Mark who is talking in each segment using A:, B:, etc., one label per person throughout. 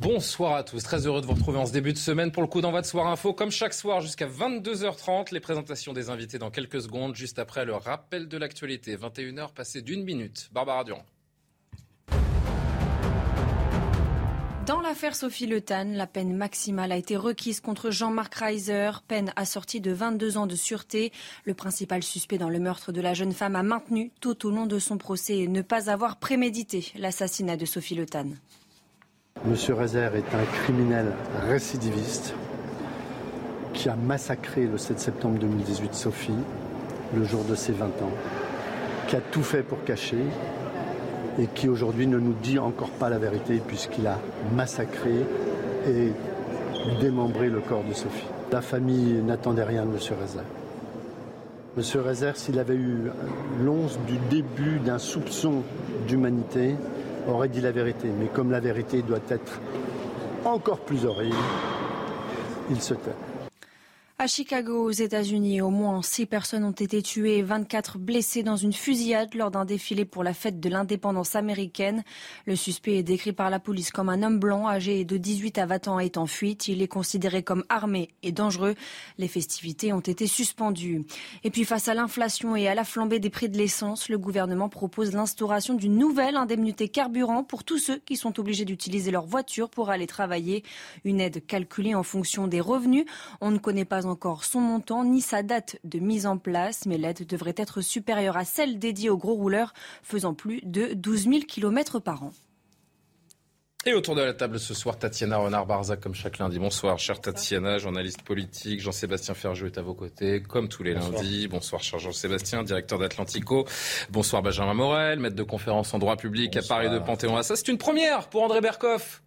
A: Bonsoir à tous, très heureux de vous retrouver en ce début de semaine pour le coup d'envoi de Soir Info. Comme chaque soir jusqu'à 22h30, les présentations des invités dans quelques secondes, juste après le rappel de l'actualité. 21h passé d'une minute. Barbara Durand.
B: Dans l'affaire Sophie Le Tan, la peine maximale a été requise contre Jean-Marc Reiser, peine assortie de 22 ans de sûreté. Le principal suspect dans le meurtre de la jeune femme a maintenu tout au long de son procès ne pas avoir prémédité l'assassinat de Sophie Le Tan.
C: Monsieur Reiser est un criminel récidiviste qui a massacré le 7 septembre 2018 Sophie, le jour de ses 20 ans, qui a tout fait pour cacher et qui aujourd'hui ne nous dit encore pas la vérité puisqu'il a massacré et démembré le corps de Sophie. La famille n'attendait rien de M. Rezer. M. Rezer, s'il avait eu l'once du début d'un soupçon d'humanité, aurait dit la vérité. Mais comme la vérité doit être encore plus horrible, il se tait.
B: À Chicago, aux États-Unis, au moins six personnes ont été tuées et 24 blessées dans une fusillade lors d'un défilé pour la fête de l'indépendance américaine. Le suspect est décrit par la police comme un homme blanc âgé de 18 à 20 ans est en fuite. Il est considéré comme armé et dangereux. Les festivités ont été suspendues. Et puis face à l'inflation et à la flambée des prix de l'essence, le gouvernement propose l'instauration d'une nouvelle indemnité carburant pour tous ceux qui sont obligés d'utiliser leur voiture pour aller travailler. Une aide calculée en fonction des revenus. On ne connaît pas encore son montant ni sa date de mise en place, mais l'aide devrait être supérieure à celle dédiée aux gros rouleurs, faisant plus de 12 000 km par an.
A: Et autour de la table ce soir, Tatiana Renard-Barzac, comme chaque lundi. Bonsoir, chère Tatiana, journaliste politique. Jean-Sébastien Ferjou est à vos côtés, comme tous les lundis. Bonsoir, cher Jean-Sébastien, directeur d'Atlantico. Bonsoir, Benjamin Morel, maître de conférence en droit public à Paris de Panthéon-Assas. C'est une première pour André Berkoff.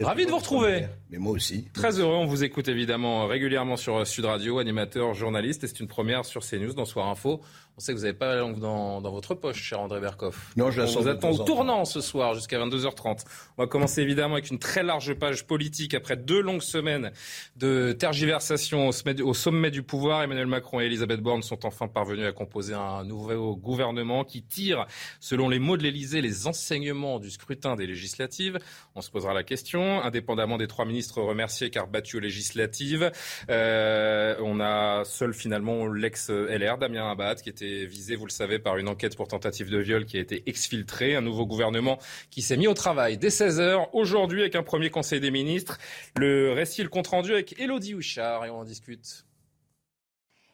A: Ravi de vous retrouver.
D: Mais moi aussi.
A: Très heureux. On vous écoute évidemment régulièrement sur Sud Radio, animateur, journaliste. Et c'est une première sur CNews dans Soir Info. On sait que vous n'avez pas la langue dans, dans, votre poche, cher André Berkoff.
D: Non, je la
A: On vous attend au tournant ce soir jusqu'à 22h30. On va commencer évidemment avec une très large page politique. Après deux longues semaines de tergiversation au sommet, au sommet du pouvoir, Emmanuel Macron et Elisabeth Borne sont enfin parvenus à composer un nouveau gouvernement qui tire, selon les mots de l'Elysée, les enseignements du scrutin des législatives. On se posera la question, indépendamment des trois ministres remerciés car battus aux législatives. Euh, on a seul finalement l'ex-LR, Damien Abad, qui était visé, vous le savez, par une enquête pour tentative de viol qui a été exfiltrée. Un nouveau gouvernement qui s'est mis au travail dès 16h aujourd'hui avec un premier conseil des ministres. Le récit, le compte-rendu avec Elodie Huchard et on en discute.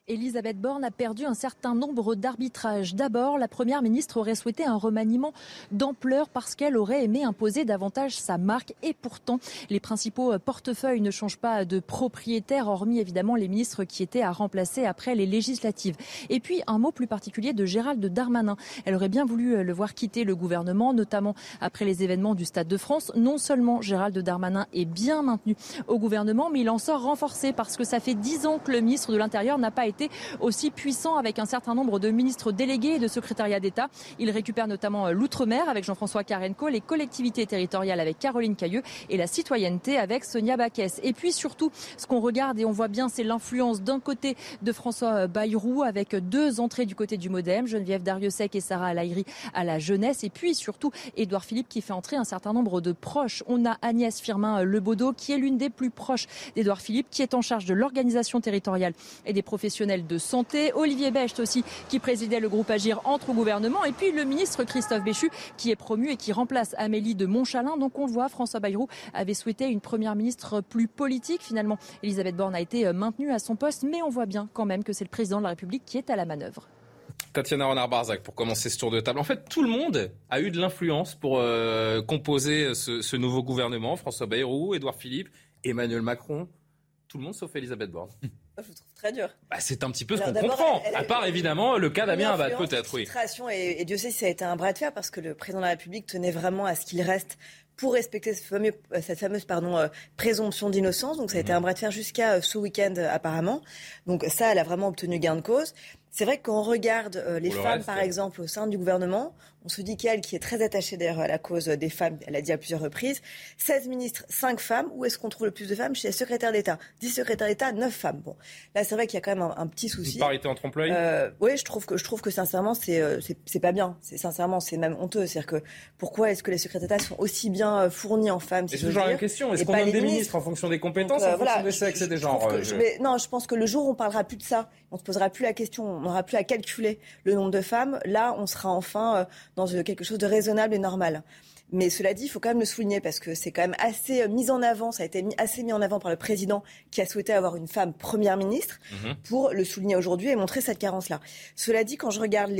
E: Elisabeth Borne a perdu un certain nombre d'arbitrages. D'abord, la Première ministre aurait souhaité un remaniement d'ampleur parce qu'elle aurait aimé imposer davantage sa marque. Et pourtant, les principaux portefeuilles ne changent pas de propriétaire, hormis évidemment les ministres qui étaient à remplacer après les législatives. Et puis, un mot plus particulier de Gérald Darmanin. Elle aurait bien voulu le voir quitter le gouvernement, notamment après les événements du Stade de France. Non seulement Gérald Darmanin est bien maintenu au gouvernement, mais il en sort renforcé parce que ça fait dix ans que le ministre de l'Intérieur n'a pas été été aussi puissant avec un certain nombre de ministres délégués et de secrétariats d'État. Il récupère notamment l'outre-mer avec Jean-François Carenco, les collectivités territoriales avec Caroline Cailleux et la citoyenneté avec Sonia Baquès. Et puis surtout, ce qu'on regarde et on voit bien, c'est l'influence d'un côté de François Bayrou avec deux entrées du côté du Modem, Geneviève Dariussec et Sarah Alaïri à la jeunesse. Et puis surtout, Édouard Philippe qui fait entrer un certain nombre de proches. On a Agnès Firmin Lebaudot qui est l'une des plus proches d'Édouard Philippe, qui est en charge de l'organisation territoriale et des professionnels de santé. Olivier Becht aussi, qui présidait le groupe Agir entre au gouvernement. Et puis le ministre Christophe Béchu, qui est promu et qui remplace Amélie de Montchalin. Donc on le voit, François Bayrou avait souhaité une première ministre plus politique. Finalement, Elisabeth Borne a été maintenue à son poste, mais on voit bien quand même que c'est le président de la République qui est à la manœuvre.
A: Tatiana Renard-Barzac, pour commencer ce tour de table. En fait, tout le monde a eu de l'influence pour euh, composer ce, ce, nouveau gouvernement. François Bayrou, Édouard Philippe, Emmanuel Macron. Tout le monde sauf Elisabeth Borne.
D: Je trouve très dur.
A: Bah, c'est un petit peu ce qu'on comprend. à part évidemment le cas d'Amien Abad, peut-être, oui.
D: Et, et Dieu sait si ça a été un bras de fer parce que le président de la République tenait vraiment à ce qu'il reste pour respecter ce fameux, euh, cette fameuse pardon, euh, présomption d'innocence. Donc ça a été mhm. un bras de fer jusqu'à euh, ce week-end apparemment. Donc ça, elle a vraiment obtenu gain de cause. C'est vrai que quand on regarde les femmes, par exemple, au sein du gouvernement, on se dit qu'elle, qui est très attachée d'ailleurs à la cause des femmes, elle a dit à plusieurs reprises, 16 ministres, 5 femmes. Où est-ce qu'on trouve le plus de femmes? Chez les secrétaires d'État. 10 secrétaires d'État, 9 femmes. Bon, là c'est vrai qu'il y a quand même un, petit souci. Une
A: parité entre employés
D: euh, Oui, je trouve que, je trouve que sincèrement, c'est, euh, c'est, pas bien. C'est, sincèrement, c'est même honteux. C'est-à-dire que pourquoi est-ce que les secrétaires d'État sont aussi bien euh, fournis en femmes
A: C'est toujours la question. Est-ce qu'on donne des ministres? en fonction des compétences, en fonction des sexes et des genres
D: Non, je pense que le jour où on parlera plus de ça, on se posera plus la question, on n'aura plus à calculer le nombre de femmes, là on sera enfin dans quelque chose de raisonnable et normal. Mais cela dit, il faut quand même le souligner parce que c'est quand même assez euh, mis en avant, ça a été mis, assez mis en avant par le président qui a souhaité avoir une femme première ministre mhm. pour le souligner aujourd'hui et montrer cette carence-là. Cela dit, quand je regarde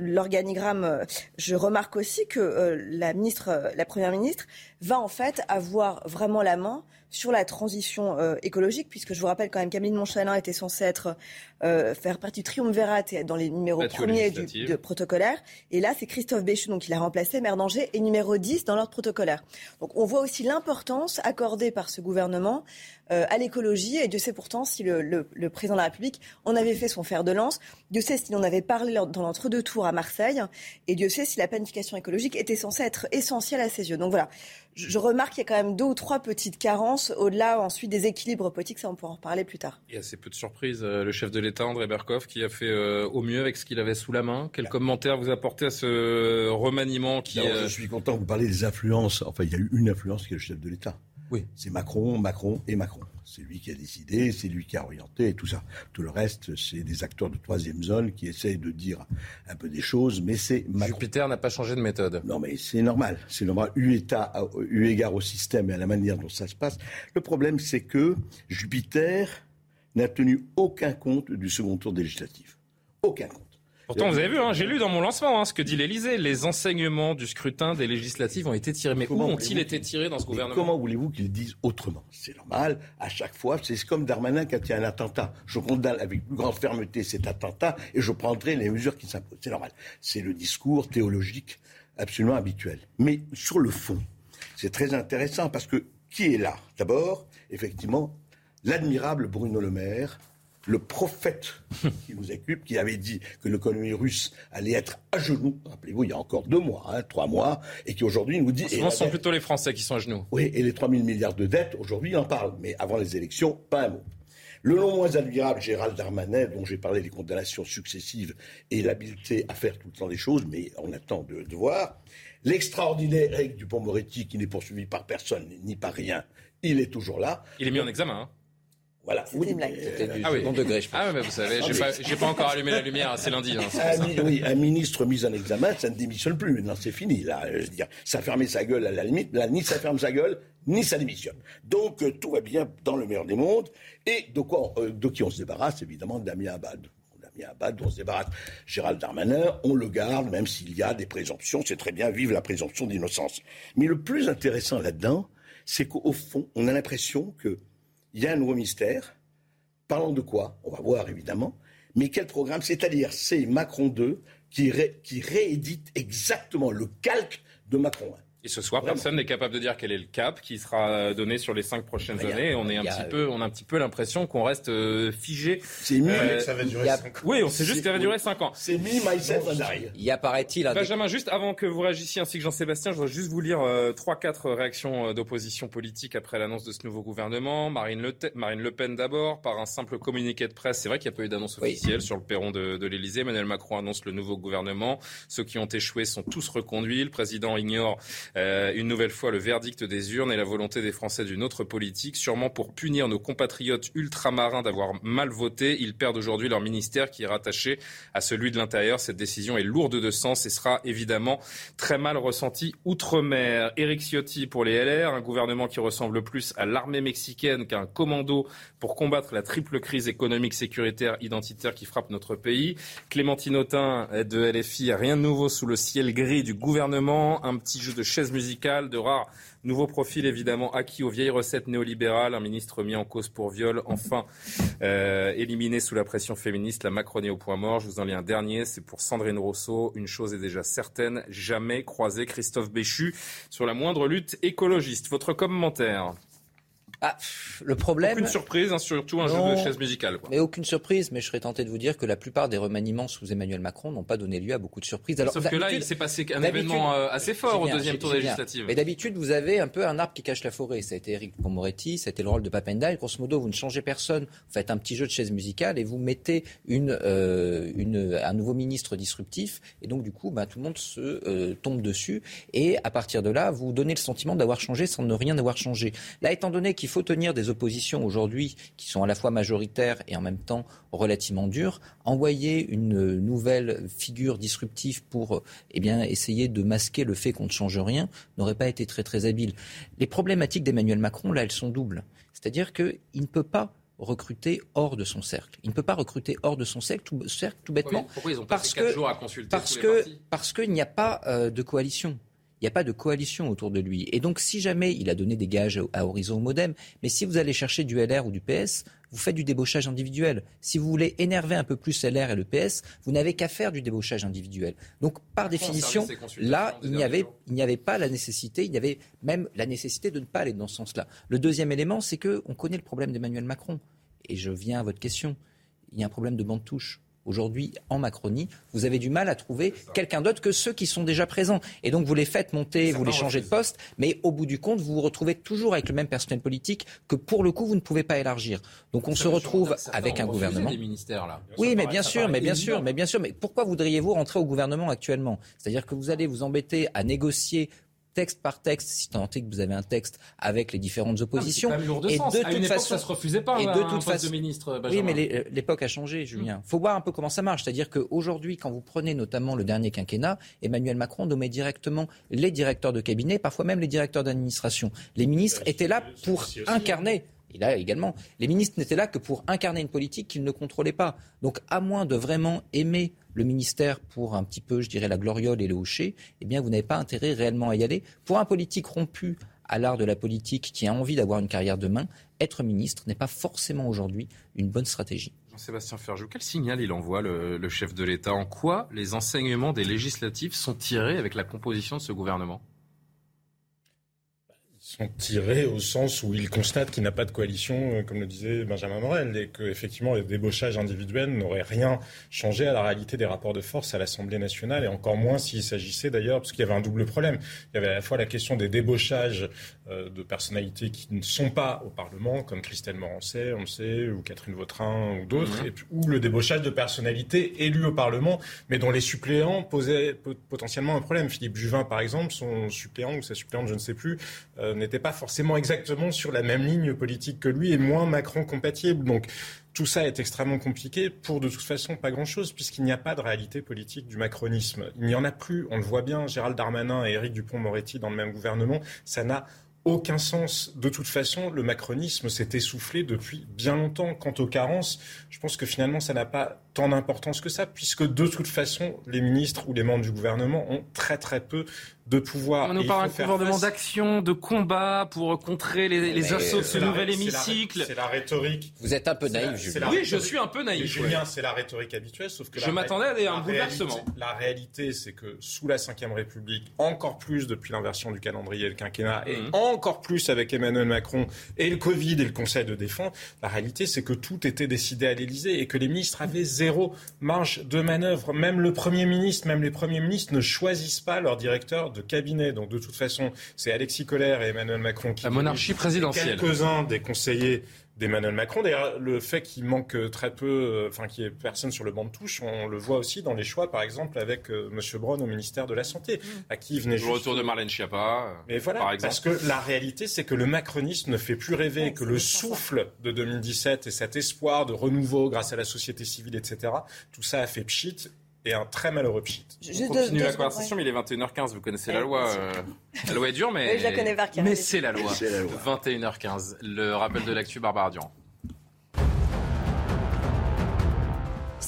D: l'organigramme, euh, je remarque aussi que euh, la ministre, la première ministre va en fait avoir vraiment la main sur la transition euh, écologique, puisque je vous rappelle quand même qu'Amélie Montchalin était censée être, euh, faire partie du triumvirat et dans les numéros premiers du, de protocolaire. Et là, c'est Christophe Béchu, donc il a remplacé Maire d'Angers, et numéro 10 dans l'ordre protocolaire. Donc on voit aussi l'importance accordée par ce gouvernement à l'écologie. Et Dieu sait pourtant si le, le, président de la République en avait fait son fer de lance. Dieu sait s'il en avait parlé dans l'entre-deux tours à Marseille. Et Dieu sait si la planification écologique était censée être essentielle à ses yeux. Donc voilà, je, remarque qu'il y a quand même deux ou trois petites carences. Au-delà, ensuite, des équilibres politiques. Ça, on pourra en reparler plus tard.
A: Il y a assez peu de surprises. Euh, le chef de l'État, André Berkoff, qui a fait euh, au mieux avec ce qu'il avait sous la main. Quel commentaire vous apportez à ce remaniement qui...
F: Je suis content que vous parliez des influences. Enfin, il y a eu une influence qui est le chef de l'État.
A: Oui.
F: C'est Macron, Macron et Macron. C'est lui qui a décidé, c'est lui qui a orienté et tout ça. Tout le reste, c'est des acteurs de troisième zone qui essayent de dire un peu des choses, mais c'est
A: Macron. Jupiter n'a pas changé de méthode.
F: Non, mais c'est normal. C'est normal, eu, eu égard au système et à la manière dont ça se passe. Le problème, c'est que Jupiter n'a tenu aucun compte du second tour législatif. Aucun compte.
A: Pourtant, vous avez vu, hein, j'ai lu dans mon lancement hein, ce que dit l'Elysée. Les enseignements du scrutin des législatives ont été tirés. Mais où ont-ils été tirés dans ce gouvernement
F: Comment voulez-vous qu'ils disent autrement? C'est normal. À chaque fois, c'est comme Darmanin quand il y a un attentat. Je condamne avec plus grande fermeté cet attentat et je prendrai les mesures qui s'imposent. C'est normal. C'est le discours théologique absolument habituel. Mais sur le fond, c'est très intéressant parce que qui est là? D'abord, effectivement, l'admirable Bruno Le Maire, le prophète qui nous occupe, qui avait dit que l'économie russe allait être à genoux, rappelez-vous, il y a encore deux mois, hein, trois mois, et qui aujourd'hui nous dit...
A: Ce sont plutôt les Français qui sont à genoux.
F: Oui, et les 3 000 milliards de dettes, aujourd'hui, il en parle, mais avant les élections, pas un mot. Le non moins admirable Gérald Darmanin, dont j'ai parlé des condamnations successives et l'habileté à faire tout le temps les choses, mais on attend de, de voir. L'extraordinaire Eric Dupont-Moretti, qui n'est poursuivi par personne ni par rien, il est toujours là.
A: Il est mis en examen. Hein.
F: Voilà.
D: Oui, une blague.
A: ah oui, degré, je Ah mais vous savez, j'ai pas, pas encore allumé la lumière, c'est lundi. Hein,
F: un, oui, un ministre mis en examen, ça ne démissionne plus. Maintenant, c'est fini. Là, je veux dire, ça a fermé sa gueule à la limite. Là, ni ça ferme sa gueule, ni ça démissionne. Donc, euh, tout va bien dans le meilleur des mondes. Et de quoi, euh, de qui on se débarrasse Évidemment, Damien Abad. Damien Abad, on se débarrasse. Gérald Darmanin, on le garde, même s'il y a des présomptions. C'est très bien, vive la présomption d'innocence. Mais le plus intéressant là-dedans, c'est qu'au fond, on a l'impression que il y a un nouveau mystère. Parlons de quoi? On va voir évidemment. Mais quel programme? C'est-à-dire, c'est Macron 2 qui, réédite exactement le calque de Macron 1.
A: Et ce soir, personne n'est capable de dire quel est le cap qui sera donné sur les cinq prochaines années. On est un petit peu, on a un petit peu l'impression qu'on reste euh, figé.
F: C'est mis, euh, ça va durer
A: cinq ans. Oui, on sait juste que ça va durer cinq ans.
F: C'est mis, myself
G: Il y apparaît-il.
A: Benjamin, juste avant que vous réagissiez ainsi que Jean-Sébastien, je voudrais juste vous lire euh, trois, quatre réactions d'opposition politique après l'annonce de ce nouveau gouvernement. Marine Le, Marine le Pen d'abord, par un simple communiqué de presse. C'est vrai qu'il n'y a pas eu d'annonce officielle sur le perron de, de l'Élysée. Emmanuel Macron annonce le nouveau gouvernement. Ceux qui ont échoué sont tous reconduits. Le président ignore une nouvelle fois le verdict des urnes et la volonté des Français d'une autre politique, sûrement pour punir nos compatriotes ultramarins d'avoir mal voté. Ils perdent aujourd'hui leur ministère qui est rattaché à celui de l'Intérieur. Cette décision est lourde de sens et sera évidemment très mal ressentie outre-mer. Éric Ciotti pour les LR, un gouvernement qui ressemble plus à l'armée mexicaine qu'à un commando pour combattre la triple crise économique, sécuritaire, identitaire qui frappe notre pays. Clémentine Autain de LFI, rien de nouveau sous le ciel gris du gouvernement, un petit jeu de chaises chaises musicales, de rares nouveaux profils évidemment acquis aux vieilles recettes néolibérales. Un ministre mis en cause pour viol, enfin euh, éliminé sous la pression féministe, la Macronie au point mort. Je vous en lis un dernier, c'est pour Sandrine Rousseau. Une chose est déjà certaine, jamais croiser Christophe Béchu sur la moindre lutte écologiste. Votre commentaire?
G: Ah, le problème.
A: Aucune surprise, hein, surtout un jeu de chaise musicale.
G: Mais aucune surprise, mais je serais tenté de vous dire que la plupart des remaniements sous Emmanuel Macron n'ont pas donné lieu à beaucoup de surprises.
A: Alors, Sauf que là, il s'est passé un événement euh, assez fort au deuxième tour législatif.
G: Mais d'habitude, vous avez un peu un arbre qui cache la forêt. Ça a été Eric Pomoretti, ça a été le rôle de Papenda. Et grosso modo, vous ne changez personne. Vous faites un petit jeu de chaise musicale et vous mettez une, euh, une, un nouveau ministre disruptif. Et donc, du coup, bah, tout le monde se euh, tombe dessus. Et à partir de là, vous donnez le sentiment d'avoir changé sans ne rien avoir changé. Là, étant donné qu'il faut tenir des oppositions aujourd'hui qui sont à la fois majoritaires et en même temps relativement dures, envoyer une nouvelle figure disruptive pour eh bien, essayer de masquer le fait qu'on ne change rien n'aurait pas été très très habile. Les problématiques d'Emmanuel Macron, là, elles sont doubles. C'est-à-dire qu'il ne peut pas recruter hors de son cercle. Il ne peut pas recruter hors de son cercle, tout, cercle, tout bêtement.
A: Pourquoi ils ont passé parce que, jours à consulter
G: parce que, Parce qu'il n'y a pas euh, de coalition il n'y a pas de coalition autour de lui. Et donc, si jamais il a donné des gages à Horizon Modem, mais si vous allez chercher du LR ou du PS, vous faites du débauchage individuel. Si vous voulez énerver un peu plus LR et le PS, vous n'avez qu'à faire du débauchage individuel. Donc, par définition, là, il n'y avait, il n'y avait pas la nécessité, il y avait même la nécessité de ne pas aller dans ce sens-là. Le deuxième élément, c'est que on connaît le problème d'Emmanuel Macron. Et je viens à votre question. Il y a un problème de bande touche aujourd'hui en Macronie, vous avez du mal à trouver quelqu'un d'autre que ceux qui sont déjà présents. Et donc vous les faites monter, vous les changez de poste, mais au bout du compte, vous vous retrouvez toujours avec le même personnel politique que pour le coup, vous ne pouvez pas élargir. Donc on se retrouve avec un gouvernement.
A: Des ministères, là.
G: Oui, mais bien sûr, mais bien sûr, mais bien sûr, mais pourquoi voudriez-vous rentrer au gouvernement actuellement? C'est-à-dire que vous allez vous embêter à négocier texte par texte, si tant est que vous avez un texte avec les différentes oppositions.
A: et de toute façon, ça se refusait pas. Et de toute façon, de ministre.
G: Oui, mais l'époque a changé, Julien. Il faut voir un peu comment ça marche. C'est-à-dire qu'aujourd'hui, quand vous prenez notamment le dernier quinquennat, Emmanuel Macron nommait directement les directeurs de cabinet, parfois même les directeurs d'administration. Les ministres étaient là pour incarner il a également. Les ministres n'étaient là que pour incarner une politique qu'ils ne contrôlaient pas. Donc, à moins de vraiment aimer le ministère pour un petit peu, je dirais, la gloriole et le hocher, eh bien, vous n'avez pas intérêt réellement à y aller. Pour un politique rompu à l'art de la politique qui a envie d'avoir une carrière demain, être ministre n'est pas forcément aujourd'hui une bonne stratégie.
A: Jean-Sébastien Ferjou, quel signal il envoie le, le chef de l'État? En quoi les enseignements des législatives sont tirés avec la composition de ce gouvernement?
H: Sont tirés au sens où ils constatent qu'il n'a pas de coalition, euh, comme le disait Benjamin Morel, et qu'effectivement les débauchages individuels n'auraient rien changé à la réalité des rapports de force à l'Assemblée nationale, et encore moins s'il s'agissait d'ailleurs, parce qu'il y avait un double problème. Il y avait à la fois la question des débauchages euh, de personnalités qui ne sont pas au Parlement, comme Christelle Morancet, on le sait, ou Catherine Vautrin, ou d'autres, mmh. ou le débauchage de personnalités élues au Parlement, mais dont les suppléants posaient potentiellement un problème. Philippe Juvin, par exemple, son suppléant ou sa suppléante, je ne sais plus, euh, n'était pas forcément exactement sur la même ligne politique que lui et moins Macron compatible. Donc tout ça est extrêmement compliqué pour de toute façon pas grand-chose puisqu'il n'y a pas de réalité politique du macronisme. Il n'y en a plus, on le voit bien, Gérald Darmanin et Éric Dupont-Moretti dans le même gouvernement, ça n'a aucun sens. De toute façon, le macronisme s'est essoufflé depuis bien longtemps. Quant aux carences, je pense que finalement, ça n'a pas tant d'importance que ça, puisque de toute façon, les ministres ou les membres du gouvernement ont très très peu de pouvoir.
A: On nous parle d'un gouvernement d'action, de combat pour contrer les, les assauts de ce nouvel hémicycle.
H: C'est la, rhétorique.
G: Vous êtes un peu naïf, Julien.
A: Oui, je suis un peu naïf.
H: Julien, c'est la rhétorique habituelle, sauf que
A: je m'attendais à un bouleversement.
H: La réalité, c'est que sous la Ve République, encore plus depuis l'inversion du calendrier et le quinquennat, et mhm. encore plus avec Emmanuel Macron et le Covid et le Conseil de défense, la réalité, c'est que tout était décidé à l'Élysée et que les ministres avaient zéro marge de manœuvre. Même le Premier ministre, même les premiers ministres ne choisissent pas leur directeur de cabinet. Donc de toute façon, c'est Alexis Collère et Emmanuel Macron qui...
A: La monarchie présidentielle.
H: Quelques-uns des conseillers d'Emmanuel Macron. D'ailleurs, le fait qu'il manque très peu, euh, enfin qu'il n'y ait personne sur le banc de touche, on le voit aussi dans les choix, par exemple, avec euh, M. Braun au ministère de la Santé, mmh. à qui venait
A: Le retour de Marlène Schiappa, euh,
H: Mais voilà,
A: par exemple.
H: Parce que la réalité, c'est que le macronisme ne fait plus rêver, que le souffle de 2017 et cet espoir de renouveau grâce à la société civile, etc., tout ça a fait pchit et un très malheureux pchit.
A: On continue la conversation, mais il est 21h15. Vous connaissez la loi. Euh, la loi est dure, mais,
D: je la connais par
A: mais c'est la loi. 21h15. Le rappel de l'actu, Barbara Durand.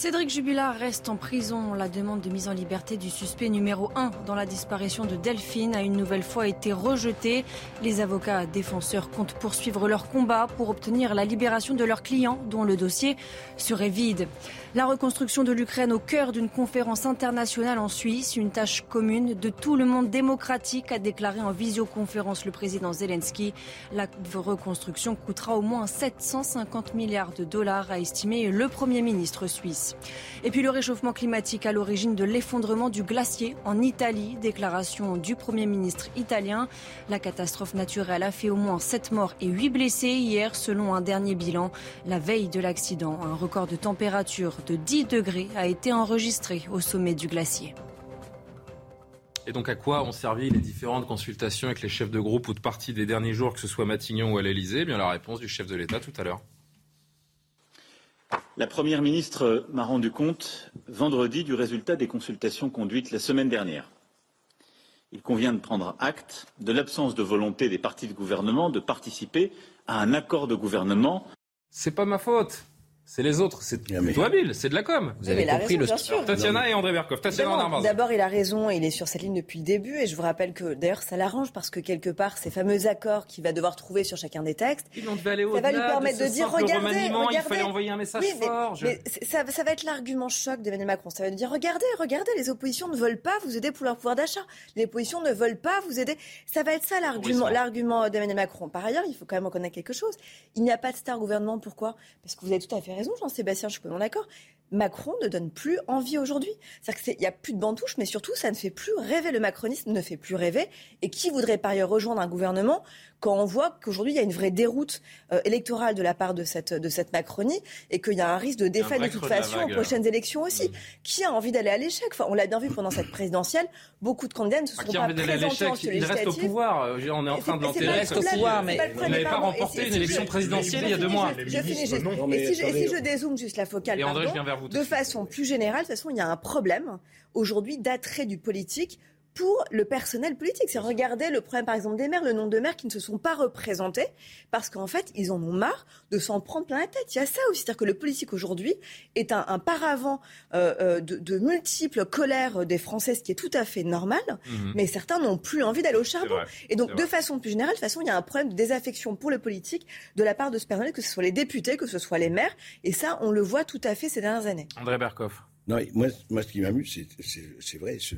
B: Cédric Jubilard reste en prison. La demande de mise en liberté du suspect numéro 1 dans la disparition de Delphine a une nouvelle fois été rejetée. Les avocats défenseurs comptent poursuivre leur combat pour obtenir la libération de leurs clients dont le dossier serait vide. La reconstruction de l'Ukraine au cœur d'une conférence internationale en Suisse, une tâche commune de tout le monde démocratique, a déclaré en visioconférence le président Zelensky. La reconstruction coûtera au moins 750 milliards de dollars, a estimé le Premier ministre suisse. Et puis le réchauffement climatique à l'origine de l'effondrement du glacier en Italie, déclaration du Premier ministre italien. La catastrophe naturelle a fait au moins 7 morts et 8 blessés hier, selon un dernier bilan. La veille de l'accident, un record de température de 10 degrés a été enregistré au sommet du glacier.
A: Et donc à quoi ont servi les différentes consultations avec les chefs de groupe ou de parti des derniers jours, que ce soit Matignon ou à l'Elysée eh Bien la réponse du chef de l'État tout à l'heure.
I: La Première ministre m'a rendu compte vendredi du résultat des consultations conduites la semaine dernière. Il convient de prendre acte de l'absence de volonté des partis de gouvernement de participer à un accord de gouvernement.
A: C'est pas ma faute. C'est les autres, c'est plutôt habile, c'est de la com.
D: Vous avez compris le sûr.
A: Tatiana et André Berkov. Tatiana
D: D'abord, il a raison, il est sur cette ligne depuis le début, et je vous rappelle que d'ailleurs, ça l'arrange parce que quelque part, ces fameux accords qu'il va devoir trouver sur chacun des textes,
A: aller ça
D: va lui permettre de, dire regardez, regardez,
A: il fallait envoyer un message fort.
D: Mais ça, ça, va être l'argument choc d'Emmanuel Macron. Ça va dire regardez, regardez, les oppositions ne veulent pas vous aider pour leur pouvoir d'achat. Les oppositions ne veulent pas vous aider. Ça va être ça l'argument, l'argument d'Emmanuel Macron. Par ailleurs, il faut quand même reconnaître quelque chose. Il n'y a pas de star gouvernement. Pourquoi? Parce que vous avez tout à fait raison, Jean-Sébastien je suis pas d'accord. Macron ne donne plus envie aujourd'hui. C'est-à-dire qu'il n'y a plus de bantouche, mais surtout, ça ne fait plus rêver. Le macronisme ne fait plus rêver. Et qui voudrait par ailleurs rejoindre un gouvernement quand on voit qu'aujourd'hui, il y a une vraie déroute euh, électorale de la part de cette, de cette Macronie et qu'il y a un risque de défaite de toute façon aux prochaines élections aussi. Mm. Qui a envie d'aller à l'échec? Enfin, On l'a bien vu pendant cette présidentielle, beaucoup de candidats ne se ah, sont pas présentés en
A: Il reste au pouvoir. Euh, on est en train de l'enterrer.
G: reste au pouvoir, mais
A: vous n'avez pas remporté une élection présidentielle il y a deux mois.
D: Je finis Et si je dézoome juste la focale, de façon plus générale, de toute façon, il y a un problème aujourd'hui d'attrait du politique pour le personnel politique. C'est regarder le problème, par exemple, des maires, le nombre de maires qui ne se sont pas représentés parce qu'en fait, ils en ont marre de s'en prendre plein la tête. Il y a ça aussi. C'est-à-dire que le politique aujourd'hui est un, un paravent euh, euh de, de, multiples colères des Français, ce qui est tout à fait normal. Mhm. Mais certains n'ont plus envie d'aller au charbon. Et donc, de façon plus générale, de façon, il y a un problème de désaffection pour le politique de la part de ce personnel, que ce soit les députés, que ce soit les maires. Et ça, on le voit tout à fait ces dernières années.
A: André Berkoff.
F: Non, moi, moi, ce qui m'amuse, c'est vrai, ce,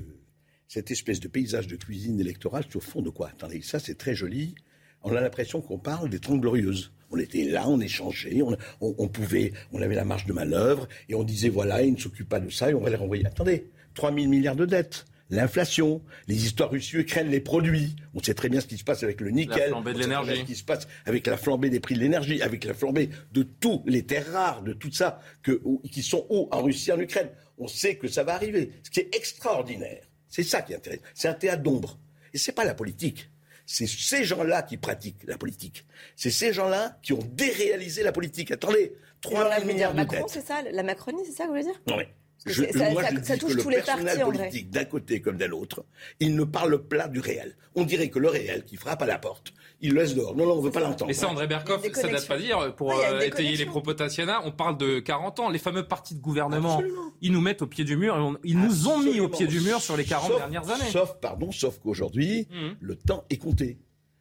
F: cette espèce de paysage de cuisine électorale, c'est au fond de quoi? Attendez, ça c'est très joli. On a l'impression qu'on parle des Trente Glorieuses. On était là, on échangeait, on, on, pouvait, on avait la marge de manœuvre et on disait voilà, ils ne s'occupent pas de ça et on va les renvoyer. Attendez, 3 000 milliards de dettes l'inflation, les histoires Russie-Ukraine, les produits. On sait très bien ce qui se passe avec le nickel. La
A: flambée de l'énergie.
F: Ce qui se passe avec la flambée des prix de l'énergie, avec la flambée de tous les terres rares, de tout ça, que, qui sont où en Russie, en Ukraine. On sait que ça va arriver. Ce qui est extraordinaire, c'est ça qui est intéressant. C'est un théâtre d'ombre. Et c'est pas la politique. C'est ces gens-là qui pratiquent la politique. C'est ces gens-là qui ont déréalisé la politique. Attendez, 3 milliards de
D: Macron, c'est ça La Macronie, c'est ça que vous voulez dire
F: Oui. Je, ça, moi, je touche que tous le les personnel politique, d'un côté comme de l'autre, il ne parle pas du réel. On dirait que le réel qui frappe à la porte, il laisse dehors. Non, non, on ne veut pas l'entendre.
A: Mais ça, André Berkoff, ça date pas dire, pour euh, étayer les propos Tatiana, on parle de 40 ans. Les fameux partis de gouvernement, ils nous mettent au pied du mur, ils nous ont mis au pied du mur sur les 40 dernières années.
F: Sauf, pardon, sauf qu'aujourd'hui, mmh. le temps est compté.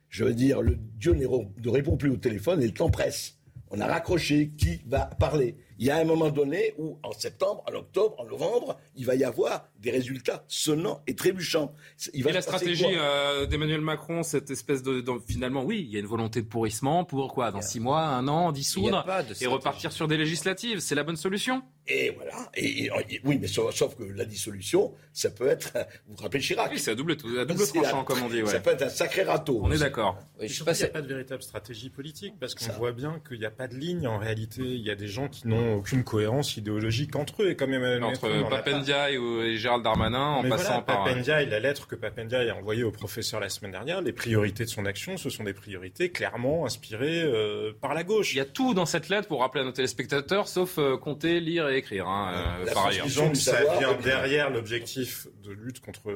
F: Je veux dire, le Dieu ne répond plus au téléphone et le temps presse. On a raccroché. Qui va parler? Il y a un moment donné où, en septembre, en octobre, en novembre, il va y avoir des résultats sonnants et trébuchants.
A: Il va et la stratégie euh, d'Emmanuel Macron, cette espèce de, finalement, oui, il y a une volonté de pourrissement pour quoi? Dans six mois, un an, dissoudre et repartir sur des législatives. C'est la bonne solution?
F: Et voilà. Et, oui, mais sauf, que la dissolution, ça peut être. Vous vous rappelez Chirac
A: Oui, c'est à double, à double tranchant, comme on dit. Ouais.
F: Ça peut être un sacré râteau.
A: On est d'accord.
H: je sais pas, il n'y a pas de véritable stratégie politique parce qu'on voit bien qu'il n'y a pas de ligne en réalité. Il y a des gens qui n'ont aucune cohérence idéologique entre eux. Et quand même,
A: entre Papendia et Gérald Darmanin, en passant par...
H: Papendia, la lettre que Papendia a envoyée au professeur la semaine dernière, les priorités de son action, ce sont des priorités clairement inspirées euh, par la gauche.
A: Il y a tout dans cette lettre, pour rappeler à nos téléspectateurs, sauf euh, compter, lire écrire, hein,
H: euh, par ailleurs. Disons que ça vient derrière l'objectif de lutte contre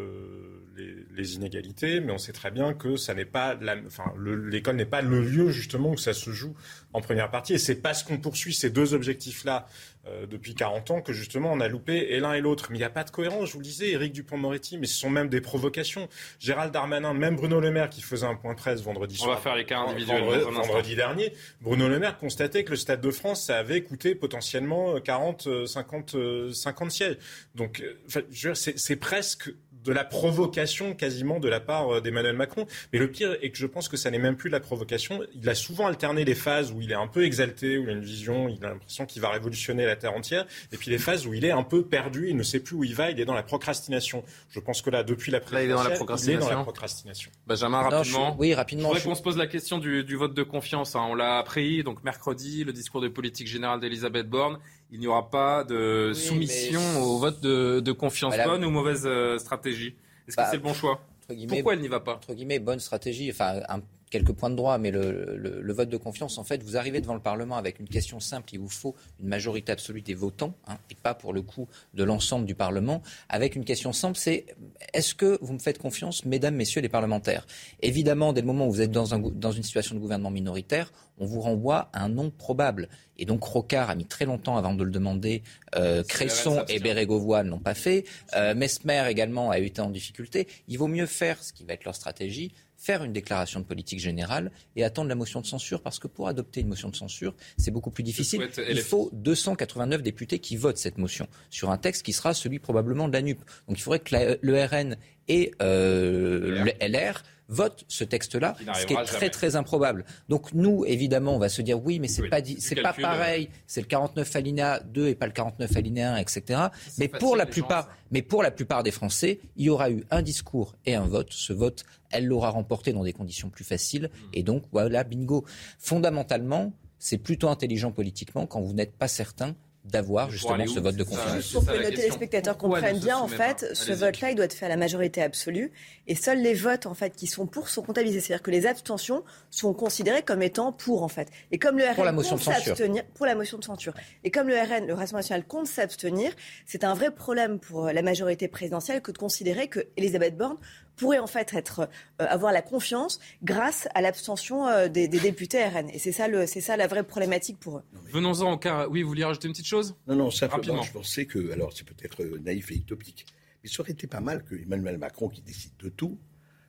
H: les, inégalités, mais on sait très bien que ça n'est pas, enfin, l'école n'est pas le lieu justement où ça se joue en première partie. Et c'est parce qu'on poursuit ces deux objectifs-là euh, depuis 40 ans que justement on a loupé et l'un et l'autre. Mais il n'y a pas de cohérence, je vous le disais, Éric Dupont-Moretti, mais ce sont même des provocations. Gérald Darmanin, même Bruno Le Maire qui faisait un point de presse vendredi
A: soir. On va faire les cas individuels.
H: Vendredi, dernier, Bruno Le Maire constatait que le Stade de France, ça avait coûté potentiellement 40, 50, 50 sièges. Donc, euh, c'est presque de la provocation quasiment de la part euh, d'Emmanuel Macron. Mais le pire est que je pense que ça n'est même plus de la provocation. Il a souvent alterné les phases où il est un peu exalté, où il a une vision, il a l'impression qu'il va révolutionner la Terre entière, et puis les phases où il est un peu perdu, il ne sait plus où il va, il est dans la procrastination. Je pense que là, depuis la présidentielle, il, est dans la procrastination.
A: Benjamin, rapidement.
G: Oui, rapidement.
A: Je voudrais qu'on se pose la question du, vote de confiance. Hein. On l'a appris, donc mercredi, le discours de politique générale d'Elisabeth Borne il n'y aura pas de soumission au vote de, confiance. bonne ou mauvaise euh, stratégie Est-ce que bah, c'est le bon choix? Pourquoi elle n'y va pas?
G: Entre guillemets, bonne stratégie. Enfin, un quelques points de droit, mais le, vote de confiance, en fait, vous arrivez devant le Parlement avec une question simple, il vous faut une majorité absolue des votants, hein, et pas pour le coup de l'ensemble du Parlement, avec une question simple, c'est est-ce que vous me faites confiance, mesdames, messieurs les parlementaires? Évidemment, dès le moment où vous êtes dans, un, dans une situation de gouvernement minoritaire, on vous renvoie à un nom probable. Et donc Rocard a mis très longtemps avant de le demander. Euh, Cresson et Bérégovoy ne l'ont pas fait. Euh, Mesmer également a été en difficulté. Il vaut mieux faire ce qui va être leur stratégie, faire une déclaration de politique générale et attendre la motion de censure, parce que pour adopter une motion de censure, c'est beaucoup plus difficile. Il faut 289 députés qui votent cette motion sur un texte qui sera celui probablement de la NUP. Donc il faudrait que le RN et euh, le LR vote ce texte-là, ce qui est très très improbable. Donc nous, évidemment, on va se dire oui, mais c'est pas c'est pas pareil, c'est le 49 alinéa 2 et pas le 49 alinéa 1, etc. Mais pour la plupart, mais pour la plupart des Français, il y aura eu un discours et un vote. Ce vote, elle l'aura remporté dans des conditions plus faciles, hmm. et donc voilà, bingo. Fondamentalement, c'est plutôt intelligent politiquement quand vous n'êtes pas certain d'avoir justement ce vote de confiance.
D: Juste pour que nos téléspectateurs comprennent bien, en fait, ce vote-là, il doit être fait à la majorité absolue, et seuls les votes en fait qui sont pour sont comptabilisés. C'est-à-dire que les abstentions sont considérées comme étant pour en fait. Et comme le RN
G: pour la motion
D: compte s'abstenir pour la motion de censure, et comme le RN, le Rassemblement national, compte s'abstenir, c'est un vrai problème pour la majorité présidentielle que de considérer que Elisabeth Borne pourrait en fait être, euh, avoir la confiance grâce à l'abstention euh, des, députés RN. Et c'est ça, le, c'est ça la vraie problématique pour eux.
A: Venons-en au cas. Oui, vous vouliez rajouter une petite chose?
F: Non, non, simplement, je pensais que, alors c'est peut-être naïf et utopique, mais ça aurait été pas mal que Emmanuel Macron, qui décide de tout,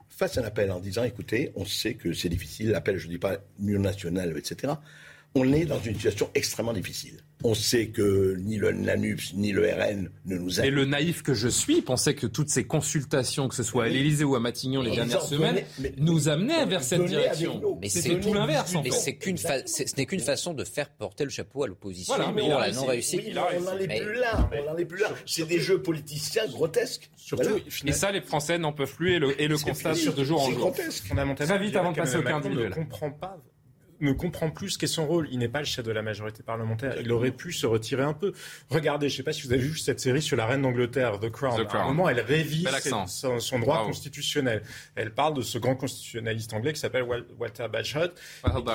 F: fasse un appel en disant écoutez, on sait que c'est difficile, l'appel, je ne dis pas union nationale, etc. On est dans une situation extrêmement difficile. On sait que ni le NANUPS ni le RN ne nous
A: aident. Et le naïf que je suis pensait que toutes ces consultations, que ce soit à l'Élysée ou à Matignon les dernières semaines, nous amenaient vers cette direction. Mais c'est tout l'inverse.
G: Mais c'est qu'une ce n'est qu'une façon de faire porter le chapeau à l'opposition voilà, pour la non réussite.
F: on n'en est plus là. On est plus là. C'est des jeux politiciens grotesques.
A: Surtout. Et ça, les Français n'en peuvent plus et le, et le constat sur de jour en jour. Très vite avant de passer au cas individuel.
H: ne comprend pas ne comprend plus ce qu'est son rôle. Il n'est pas le chef de la majorité parlementaire. Il aurait pu se retirer un peu. Regardez, je ne sais pas si vous avez vu cette série sur la reine d'Angleterre, The Crown. À un moment, elle révise son, droit constitutionnel. Elle parle de ce grand constitutionnaliste anglais qui s'appelle Walter Bagehot,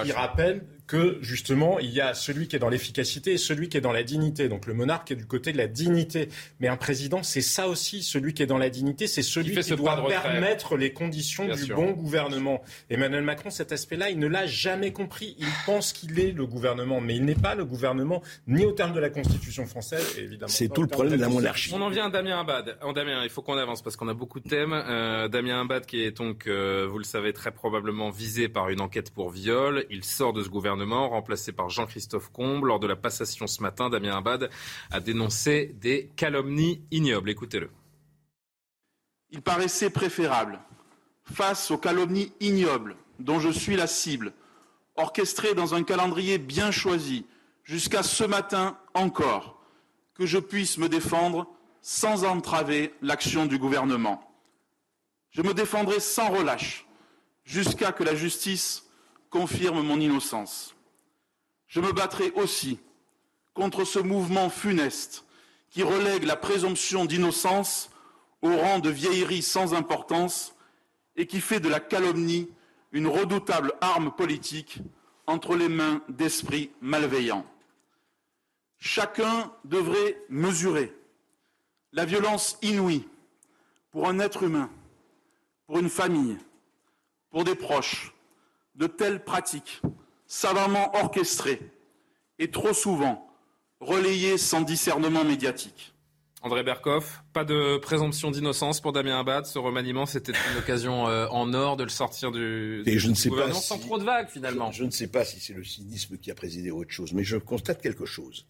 H: qui rappelle que justement, il y a celui qui est dans l'efficacité et celui qui est dans la dignité. Donc le monarque est du côté de la dignité. Mais un président, c'est ça aussi, celui qui est dans la dignité, c'est celui qui doit permettre les conditions du bon gouvernement. Emmanuel Macron, cet aspect-là, il ne l'a jamais compris. Il pense qu'il est le gouvernement, mais il n'est pas le gouvernement, ni au terme de la Constitution française, évidemment.
F: C'est tout le problème de la monarchie.
A: On en vient à Damien Abad. En Damien, il faut qu'on avance parce qu'on a beaucoup de thèmes. Euh, Damien Abad, qui est donc, euh, vous le savez, très probablement visé par une enquête pour viol. Il sort de ce gouvernement remplacé par Jean-Christophe Combe. Lors de la passation ce matin, Damien Abad a dénoncé des calomnies ignobles. Écoutez-le.
J: Il paraissait préférable, face aux calomnies ignobles dont je suis la cible, orchestrées dans un calendrier bien choisi, jusqu'à ce matin encore, que je puisse me défendre sans entraver l'action du gouvernement. Je me défendrai sans relâche jusqu'à que la justice confirme mon innocence. Je me battrai aussi contre ce mouvement funeste qui relègue la présomption d'innocence au rang de vieillerie sans importance et qui fait de la calomnie une redoutable arme politique entre les mains d'esprits malveillants. Chacun devrait mesurer la violence inouïe pour un être humain, pour une famille, pour des proches, de telles pratiques savamment orchestrées et trop souvent relayées sans discernement médiatique.
A: André Berkoff, pas de présomption d'innocence pour Damien Abad. Ce remaniement, c'était une occasion euh, en or de le sortir du,
F: Et je ne sais
A: gouvernement
F: pas
A: sans
F: si-
A: trop de vagues finalement.
F: Je, je ne sais pas si c'est le cynisme qui a présidé à autre chose, mais je constate quelque chose.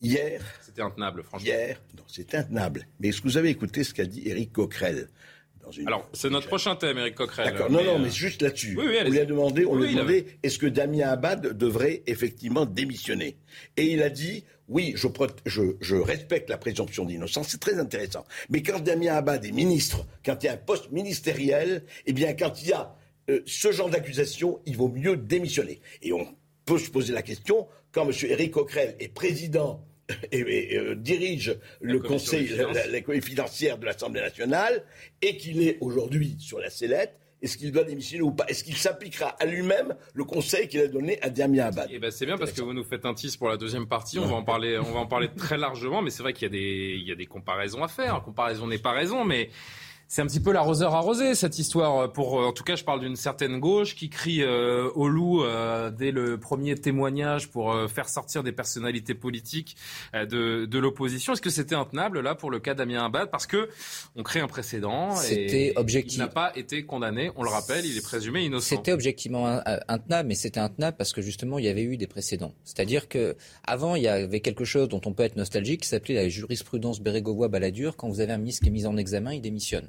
F: Hier,
A: C'était intenable, franchement.
F: hier, non, c'est intenable. Mais est-ce que vous avez écouté ce qu'a dit Éric Coquerel? Dans une...
A: Alors, c'est notre prochain thème, Eric Coquerel.
F: D'accord. Non, non, mais juste là-dessus.
A: oui, oui,
F: on lui a demandé, on
A: Oui,
F: lui a demandé, est-ce que Damien Abad devrait effectivement démissionner? Et il a dit, oui, je, prot- je, je respecte la présomption d'innocence, c'est très intéressant. Mais quand Damien Abad est ministre, quand il y a un poste ministériel, eh bien, quand il y a euh, ce genre d'accusation, il vaut mieux démissionner. Et on peut se poser la question, quand M. Éric Coquerel est président et, et, euh, dirige le conseil, la, la- financière de l'Assemblée nationale et qu'il est aujourd'hui sur la sellette, est-ce qu'il doit démissionner ou pas? Est-ce qu'il s'appliquera à lui-même le conseil qu'il a donné à Damien Abad?
A: Eh ben, c'est bien parce que vous nous faites un tease pour la deuxième partie. On va en parler, on va en parler très largement, mais c'est vrai qu'il y a des, il y a des comparaisons à faire. Comparaison n'est pas raison, mais c'est un petit peu l'arroseur arrosé cette histoire. Pour, euh, en tout cas, je parle d'une certaine gauche qui crie euh, au loup euh, dès le premier témoignage pour euh, faire sortir des personnalités politiques de, de l'opposition. Est-ce que c'était intenable là pour le cas d'Amien Abad? Parce que on crée un précédent
G: C'était objectif.
A: Il n'a pas été condamné. On le rappelle, il est présumé innocent.
G: C'était objectivement intenable, mais c'était intenable parce que justement il y avait eu des précédents. C'est-à-dire que avant il y avait quelque chose dont on peut être nostalgique qui s'appelait la jurisprudence Bérégovoy-Balladur. Quand vous avez un ministre qui est mis en examen, il démissionne.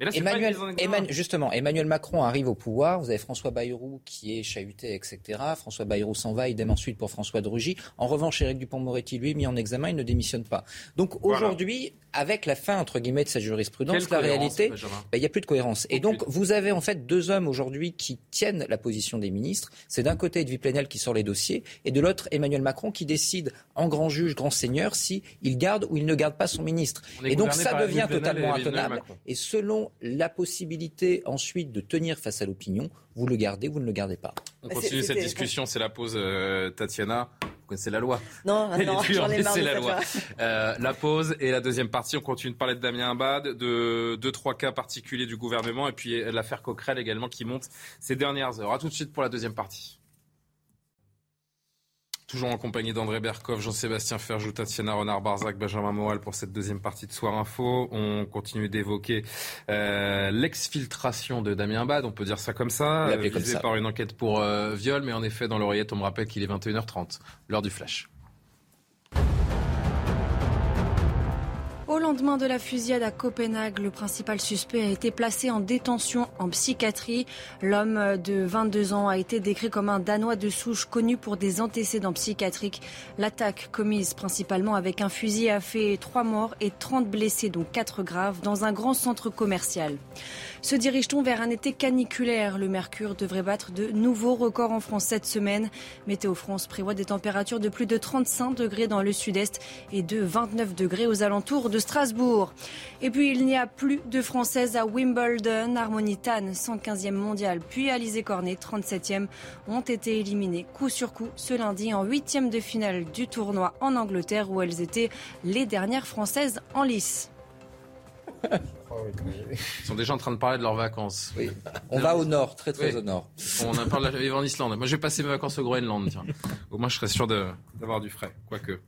A: Mais là,
G: Emmanuel. Emmanuel- justement, Emmanuel Macron arrive au pouvoir. Vous avez François Bayrou qui est chahuté, etc. François Bayrou s'en va, idem ensuite pour François de Rugy. En revanche, Éric Dupont-Moretti, lui, est mis en examen, il ne démissionne pas. Donc
A: Voilà.
G: aujourd'hui, avec la fin entre guillemets de sa jurisprudence,
A: Quelle
G: la réalité, ben, il n'y a plus de cohérence. Et donc, vous avez en fait deux hommes aujourd'hui qui tiennent la position des ministres. C'est d'un côté Edwy Plenel qui sort les dossiers, et de l'autre Emmanuel Macron qui décide en grand juge, grand seigneur, si il garde ou il ne garde pas son ministre. Et donc ça devient totalement intenable. Et selon la possibilité ensuite de tenir face à l'opinion, vous le gardez, vous ne le gardez pas.
A: On continue cette discussion, c'est la pause, euh, Tatiana. Vous connaissez la loi?
D: Non,
A: Elle
D: non,
A: c'est
D: de
A: la loi. Euh, la pause et la deuxième partie, on continue de parler de Damien Abad, de deux, trois cas particuliers du gouvernement et puis euh, l'affaire Coquerel également qui monte ces dernières heures. À tout de suite pour la deuxième partie. Toujours en compagnie d'André Berkoff, Jean-Sébastien Ferjou, Tatiana Renard-Barzac, Benjamin Moral pour cette deuxième partie de Soir Info. On continue d'évoquer euh, l'exfiltration de Damien Abad, on peut dire ça comme ça,
G: l'appelait comme
A: visé
G: ça.
A: par une enquête pour euh, viol, mais en effet dans l'oreillette on me rappelle qu'il est 21h30, l'heure du flash.
B: Lendemain de la fusillade à Copenhague, le principal suspect a été placé en détention en psychiatrie. L'homme de 22 ans a été décrit comme un Danois de souche connu pour des antécédents psychiatriques. L'attaque, commise principalement avec un fusil, a fait 3 morts et 30 blessés, dont 4 graves, dans un grand centre commercial. Se dirige-t-on vers un été caniculaire? Le mercure devrait battre de nouveaux records en France cette semaine. Météo France prévoit des températures de plus de 35 degrés dans le sud-est et de 29 degrés aux alentours de Strasbourg. Et puis il n'y a plus de Françaises à Wimbledon. Harmonie Tan, 115e mondiale, puis Alizé Cornet, 37e, ont été éliminées coup sur coup ce lundi en huitième de finale du tournoi en Angleterre où elles étaient les dernières Françaises en lice.
A: Ils sont déjà en train de parler de leurs vacances.
G: Oui. On va au nord, très très
A: Oui.
G: au nord.
A: On en parle vivre en Islande. Moi, je vais passer mes vacances au Groenland. Tiens. Au moins, je serais sûr de- d'avoir du frais, quoique.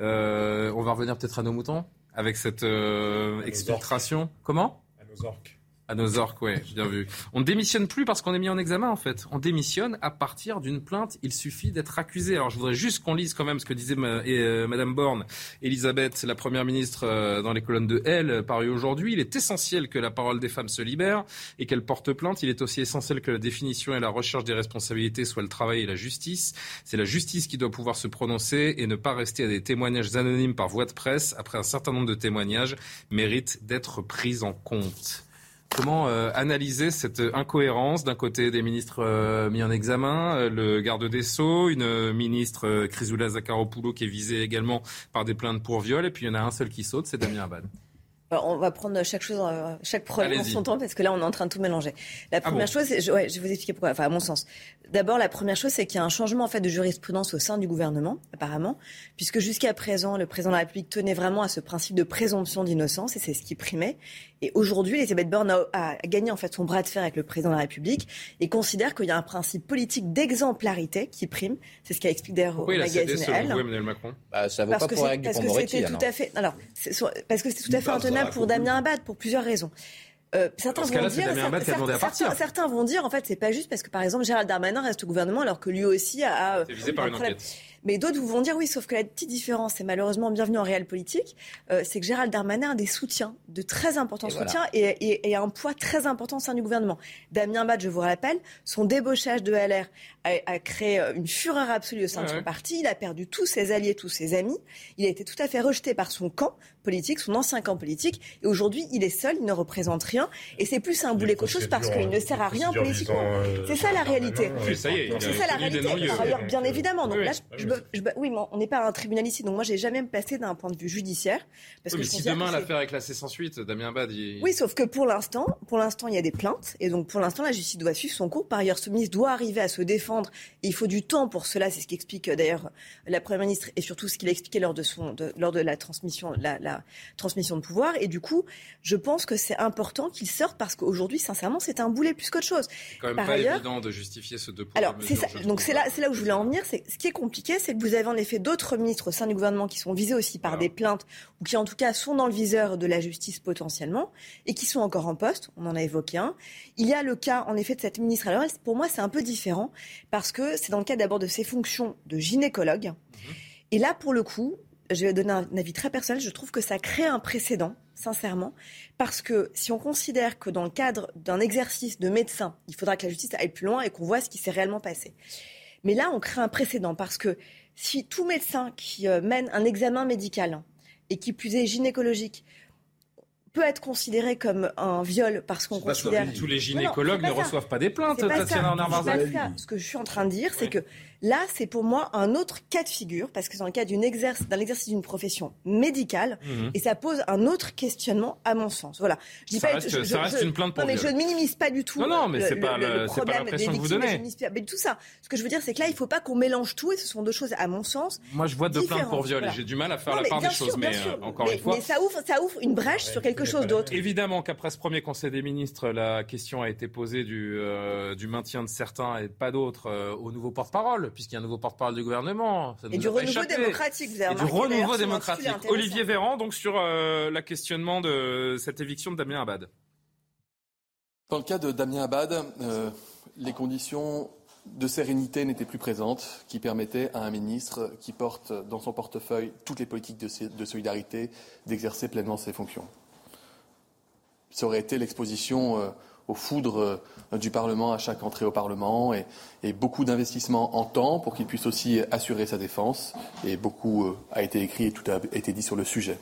A: Euh, on va revenir peut-être à nos moutons avec cette euh, exfiltration. Comment?
H: À nos orques.
A: À nos orques, ouais, bien vu. On ne démissionne plus parce qu'on est mis en examen, en fait. On démissionne à partir d'une plainte. Il suffit d'être accusé. Alors, je voudrais juste qu'on lise quand même ce que disait euh, Madame Borne, Elisabeth, la première ministre, euh, dans les colonnes de Elle, paru aujourd'hui. Il est essentiel que la parole des femmes se libère et qu'elles portent plainte. Il est aussi essentiel que la définition et la recherche des responsabilités soient le travail et la justice. C'est la justice qui doit pouvoir se prononcer et ne pas rester à des témoignages anonymes par voie de presse. Après un certain nombre de témoignages, mérite d'être prise en compte. Comment euh, analyser cette incohérence d'un côté des ministres euh, mis en examen, euh, le garde des Sceaux, une euh, ministre euh, Chrysoula Zakharopoulou qui est visée également par des plaintes pour viol, et puis il y en a un seul qui saute, c'est Damien Abad.
D: On va prendre chaque chose, chaque problème en son temps, parce que là, on est en train de tout mélanger. La ah première chose, je, ouais, je vais vous expliquer pourquoi. Enfin, à mon sens, D'abord, la première chose, c'est qu'il y a un changement en fait de jurisprudence au sein du gouvernement, apparemment, puisque jusqu'à présent, le président de la République tenait vraiment à ce principe de présomption d'innocence, et c'est ce qui primait. Et aujourd'hui, Elisabeth Borne a, gagné en fait son bras de fer avec le président de la République et considère qu'il y a un principe politique d'exemplarité qui prime. C'est ce qu'a expliqué d'ailleurs au magazine Elle.
A: Emmanuel Macron?
G: Bah, Ça vaut parce pas pour Parce que c'était
D: tout à fait, alors, parce que c'est tout à fait pour Damien Abad pour plusieurs raisons. Euh, certains vont dire, certains, vont dire, en fait, c'est pas juste parce que, par exemple, Gérald Darmanin reste au gouvernement alors que lui aussi a.
A: visé par une enquête.
D: Mais d'autres vont dire oui, sauf que la petite différence, et malheureusement bienvenue en réel politique, euh, c'est que Gérald Darmanin a des soutiens, de très importants soutiens et, et, un poids très important au sein du gouvernement. Damien Bad, je vous rappelle, son débauchage de LR a, créé euh, une fureur absolue au sein de son parti. Il a perdu tous ses alliés, tous ses amis. Il a été tout à fait rejeté par son camp politique, son ancien camp politique. Et aujourd'hui, il est seul, il ne représente rien. Et c'est plus un boulet qu'autre chose parce qu'il ne sert à rien politiquement.
A: Euh,
D: c'est ça la réalité. C'est ça la réalité. bien évidemment. Donc là, je, oui, mais on n'est pas un tribunal ici, donc moi j'ai jamais me placé d'un point de vue judiciaire.
A: Parce que si demain l'affaire est classée sans suite, Damien Bad.
D: Oui, sauf que pour l'instant, pour l'instant il y a des plaintes et donc pour l'instant la justice doit suivre son cours. Par ailleurs, ce ministre doit arriver à se défendre et il faut du temps pour cela. C'est ce qu'explique euh, d'ailleurs la première ministre et surtout ce qu'il a expliqué lors de son lors de la transmission la, la transmission de pouvoir. Et du coup, je pense que c'est important qu'il sorte parce qu'aujourd'hui, sincèrement, c'est un boulet plus qu'autre chose.
A: C'est quand même pas évident de justifier ce deux points.
D: Alors c'est ça. Donc c'est là, c'est là où je voulais en venir. C'est ce qui est compliqué, c'est que vous avez en effet d'autres ministres au sein du gouvernement qui sont visés aussi par des plaintes ou qui en tout cas sont dans le viseur de la justice potentiellement et qui sont encore en poste. On en a évoqué un. Il y a le cas en effet de cette ministre. Alors pour moi c'est un peu différent parce que c'est dans le cas d'abord de ses fonctions de gynécologue. Mhm. Et là pour le coup, je vais donner un avis très personnel, je trouve que ça crée un précédent, sincèrement, parce que si on considère que dans le cadre d'un exercice de médecin, il faudra que la justice aille plus loin et qu'on voit ce qui s'est réellement passé. Mais là, on crée un précédent parce que si tout médecin qui euh, mène un examen médical et qui plus est gynécologique peut être considéré comme un viol parce qu'on considère.
A: Tous les gynécologues ne reçoivent pas des plaintes, Tatiana
D: Ce que je suis en train de dire, c'est que Là, c'est pour moi un autre cas de figure, parce que c'est dans le cas d'un exercice d'une profession médicale, mhm. et ça pose un autre questionnement à mon sens. Voilà.
A: Je dis ça, pas, reste, je, ça reste une plainte pour
D: Non, mais je ne minimise pas du tout
A: non, non, mais le, pas le, problème pas des victimes.
D: Pas, mais tout ça. Ce que je veux dire, c'est que là, il ne faut pas qu'on mélange tout, et ce sont deux choses, à mon sens.
A: Moi, je vois deux plaintes pour viol, et j'ai du mal à faire la part des choses, mais euh, encore une fois.
D: Mais ça ouvre, ça ouvre une brèche sur quelque chose d'autre.
A: Évidemment qu'après ce premier Conseil des ministres, la question a été posée du, euh, du maintien de certains et pas d'autres euh, au nouveau porte-parole, puisqu'il y a un nouveau porte-parole du gouvernement.
D: et du renouveau démocratique, vous avez
A: Et du renouveau démocratique. Olivier Véran, donc sur euh, la questionnement de cette éviction de Damien Abad.
K: Dans le cas de Damien Abad, euh, les conditions de sérénité n'étaient plus présentes, qui permettaient à un ministre qui porte dans son portefeuille toutes les politiques de, solidarité d'exercer pleinement ses fonctions. Ça aurait été l'exposition euh, aux foudres euh, du Parlement à chaque entrée au Parlement et, beaucoup d'investissements en temps pour qu'il puisse aussi assurer sa défense. Et beaucoup euh, a été écrit et tout a été dit sur le sujet.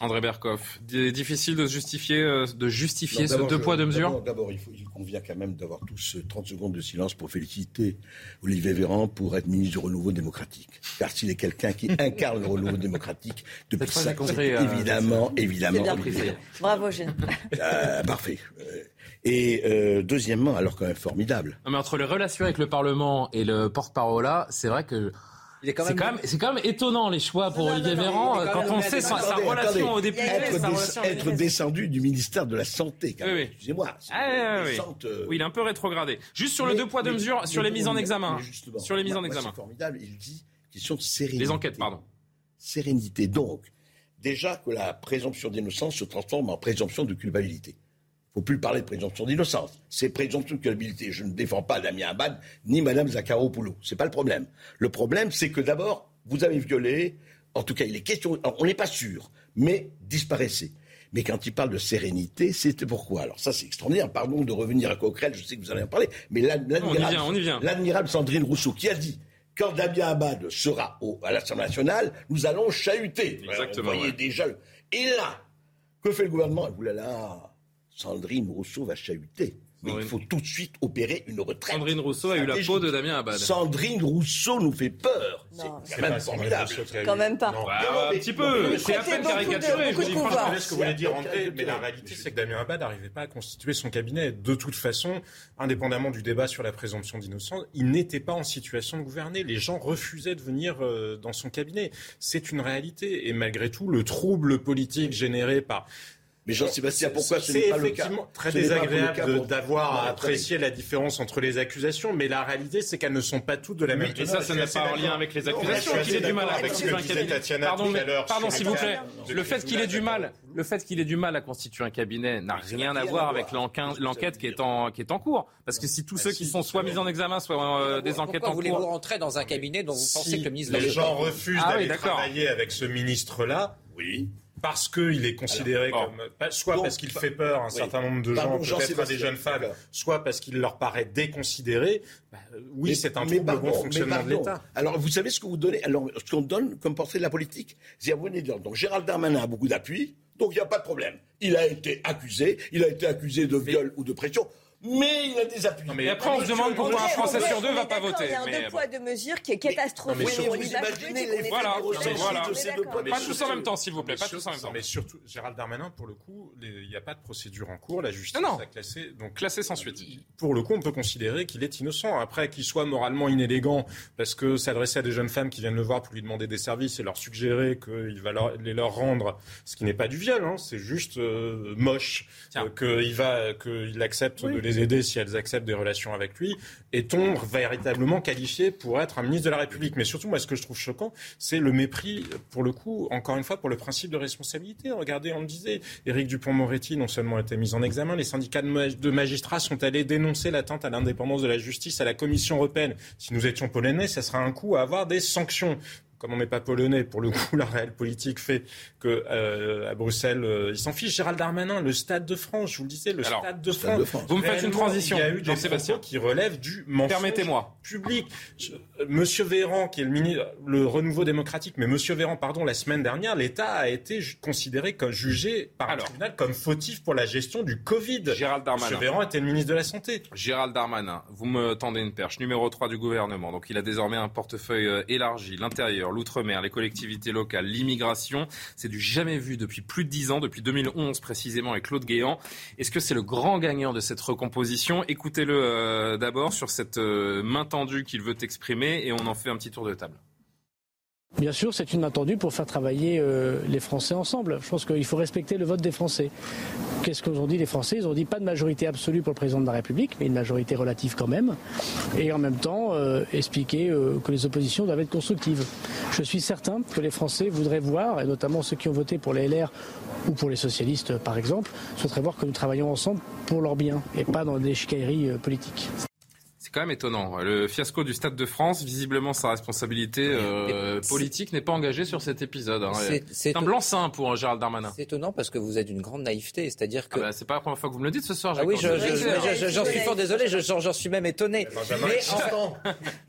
A: André Berkoff, difficile de justifier, euh, de justifier ce deux poids, deux mesures
F: D'abord, il, il, convient quand même d'avoir tous 30 secondes de silence pour féliciter Olivier Véran pour être ministre du renouveau démocratique. Car s'il est quelqu'un qui incarne le renouveau démocratique depuis ça, évidemment, évidemment.
D: Bravo, Gilles.
F: parfait. Et euh, deuxièmement, alors quand même formidable.
A: Non, mais entre les relations avec le Parlement et le porte-parole là, c'est vrai que c'est quand, même... quand, même étonnant les choix pour Olivier Véran quand on sait sa, relation au député.
F: Être, descendu du ministère de la Santé, quand même. Oui, Excusez-moi.
A: Ah, oui, euh, oui. il est un peu rétrogradé. Juste sur le deux poids deux mesures, sur les mises en examen. Sur les mises en examen.
F: C'est formidable. Il dit question de sérénité.
A: Les enquêtes, pardon.
F: Sérénité. Donc, déjà que la présomption d'innocence se transforme en présomption de culpabilité ne faut plus parler de présomption d'innocence. C'est présomption de culpabilité. Je ne défends pas Damien Abad ni Mme Zakharopoulou. Ce n'est pas le problème. Le problème, c'est que d'abord, vous avez violé, en tout cas, il est question, on n'est pas sûr, mais disparaissez. Mais quand il parle de sérénité, c'était pourquoi? Alors ça, c'est extraordinaire. Pardon de revenir à Coquerel, je sais que vous allez en parler. Mais l'admirable Sandrine Rousseau qui a dit quand Damien Abad sera au, à l'Assemblée nationale, nous allons chahuter.
A: Exactement.
F: Vous voyez déjà. Et là, que fait le gouvernement? Oulala, Sandrine Rousseau va chahuter. mais il faut tout de suite opérer une retraite.
A: Sandrine Rousseau a eu la peau de Damien Abad.
F: Sandrine Rousseau nous fait peur. C'est quand même formidable.
D: Quand même pas.
A: Bah, un petit peu. C'est à peine caricaturé. Je vous dis franchement.
H: Ce que vous voulez dire, André, mais la réalité, c'est que Damien Abad n'arrivait pas à constituer son cabinet. De toute façon, indépendamment du débat sur la présomption d'innocence, il n'était pas en situation de gouverner. Les gens refusaient de venir euh, dans son cabinet. C'est une réalité. Et malgré tout, le trouble politique généré par
F: mais Jean-Sébastien, pourquoi ce n'est pas le cas
H: très désagréable d'avoir à apprécier la différence entre les accusations, mais la réalité, c'est qu'elles ne sont pas toutes de la même
A: Et ça, ça n'a pas un lien avec les accusations. Qu'il ait du mal à constituer un cabinet. Pardon, pardon s'il vous plaît. Le fait qu'il ait du mal, le fait qu'il ait du mal à constituer un cabinet n'a rien à voir avec l'enquête qui est en qui est en cours. Parce que si tous ceux qui sont soit mis en examen, soit euh, des enquêtes en cours.
G: voulez-vous rentrer dans un cabinet dont vous pensez que le ministre
H: les gens refusent ah d'aller travailler avec ce ministre-là
F: Oui
H: parce qu'il est considéré comme soit parce qu'il fait peur à un certain nombre de gens, peut-être à des jeunes femmes, soit parce qu'il leur paraît déconsidéré. Bah, oui, c'est un trouble bon fonctionnement de l'État.
F: Alors, vous savez ce que vous donnez Alors, ce qu'on donne comme portrait de la politique, c'est vous venez de dire. Donc, Gérald Darmanin a beaucoup d'appui, donc il n'y a pas de problème. Il a été accusé, il a été accusé de viol ou de pression mais il a des appuis.
A: mais après, on se demande pourquoi un Français sur deux ne va pas voter.
D: Il y a un deux poids, deux mesures qui est catastrophique.
A: Voilà, voilà. Pas tous en même temps, s'il vous plaît. Pas tous en même temps.
H: Mais surtout, Gérald Darmanin, pour le coup, il n'y a pas de procédure en cours. La justice a classé.
A: Donc, classé sans suite.
H: Pour le coup, on peut considérer qu'il est innocent. Après, qu'il soit moralement inélégant parce que s'adresser à des jeunes femmes qui viennent le voir pour lui demander des services et leur suggérer qu'il va les leur rendre, ce qui n'est pas du viol, hein, c'est juste moche, qu'il va, qu'il accepte de les aider si elles acceptent des relations avec lui. Est-on véritablement qualifié pour être un ministre de la République Mais surtout, moi, ce que je trouve choquant, c'est le mépris, pour le coup, encore une fois, pour le principe de responsabilité. Regardez, on le disait, Éric Dupont-Moretti non seulement a été mis en examen, les syndicats de magistrats sont allés dénoncer l'atteinte à l'indépendance de la justice à la Commission européenne. Si nous étions polonais, ça serait un coup à avoir des sanctions comme on n'est pas polonais, pour le coup, la réelle politique fait que euh, à Bruxelles, euh, ils s'en fichent. Gérald Darmanin, le Stade de France, je vous le disais, le Stade, de, France.
A: Vous me faites une transition.
H: Il y a eu des Sébastien qui relèvent du mensonge Permettez-moi. public. Monsieur Véran, qui est le ministre, le renouveau démocratique, mais Monsieur Véran, pardon, la semaine dernière, l'État a été considéré comme jugé par le tribunal comme fautif pour la gestion du Covid.
A: Gérald Darmanin.
H: Monsieur Véran était le ministre de la Santé.
A: Gérald Darmanin, vous me tendez une perche. Numéro 3 du gouvernement. Donc il a désormais un portefeuille euh, élargi. L'intérieur, l'outre-mer, les collectivités locales, l'immigration. C'est du jamais vu depuis plus de dix ans, depuis 2011 précisément, avec Claude Guéant. Est-ce que c'est le grand gagnant de cette recomposition? Écoutez-le euh, d'abord sur cette euh, main tendue qu'il veut exprimer et on en fait un petit tour de table.
L: Bien sûr, c'est une attendue pour faire travailler euh, les Français ensemble. Je pense qu'il faut respecter le vote des Français. Qu'est-ce qu'ont dit les Français Ils ont dit pas de majorité absolue pour le président de la République, mais une majorité relative quand même. Et en même temps, euh, expliquer euh, que les oppositions doivent être constructives. Je suis certain que les Français voudraient voir, et notamment ceux qui ont voté pour les LR ou pour les socialistes par exemple, souhaiteraient voir que nous travaillons ensemble pour leur bien et pas dans des chicailleries politiques
A: quand même étonnant. Le fiasco du Stade de France, visiblement sa responsabilité euh, politique n'est pas engagée sur cet épisode. Hein. C'est un blanc-seing pour Gérald Darmanin.
G: C'est étonnant parce que vous êtes d'une grande naïveté, c'est-à-dire que.
A: Ah bah, c'est pas la première fois que vous me le dites ce soir.
G: Ah oui, j'en suis fort désolé, j'en suis même étonné.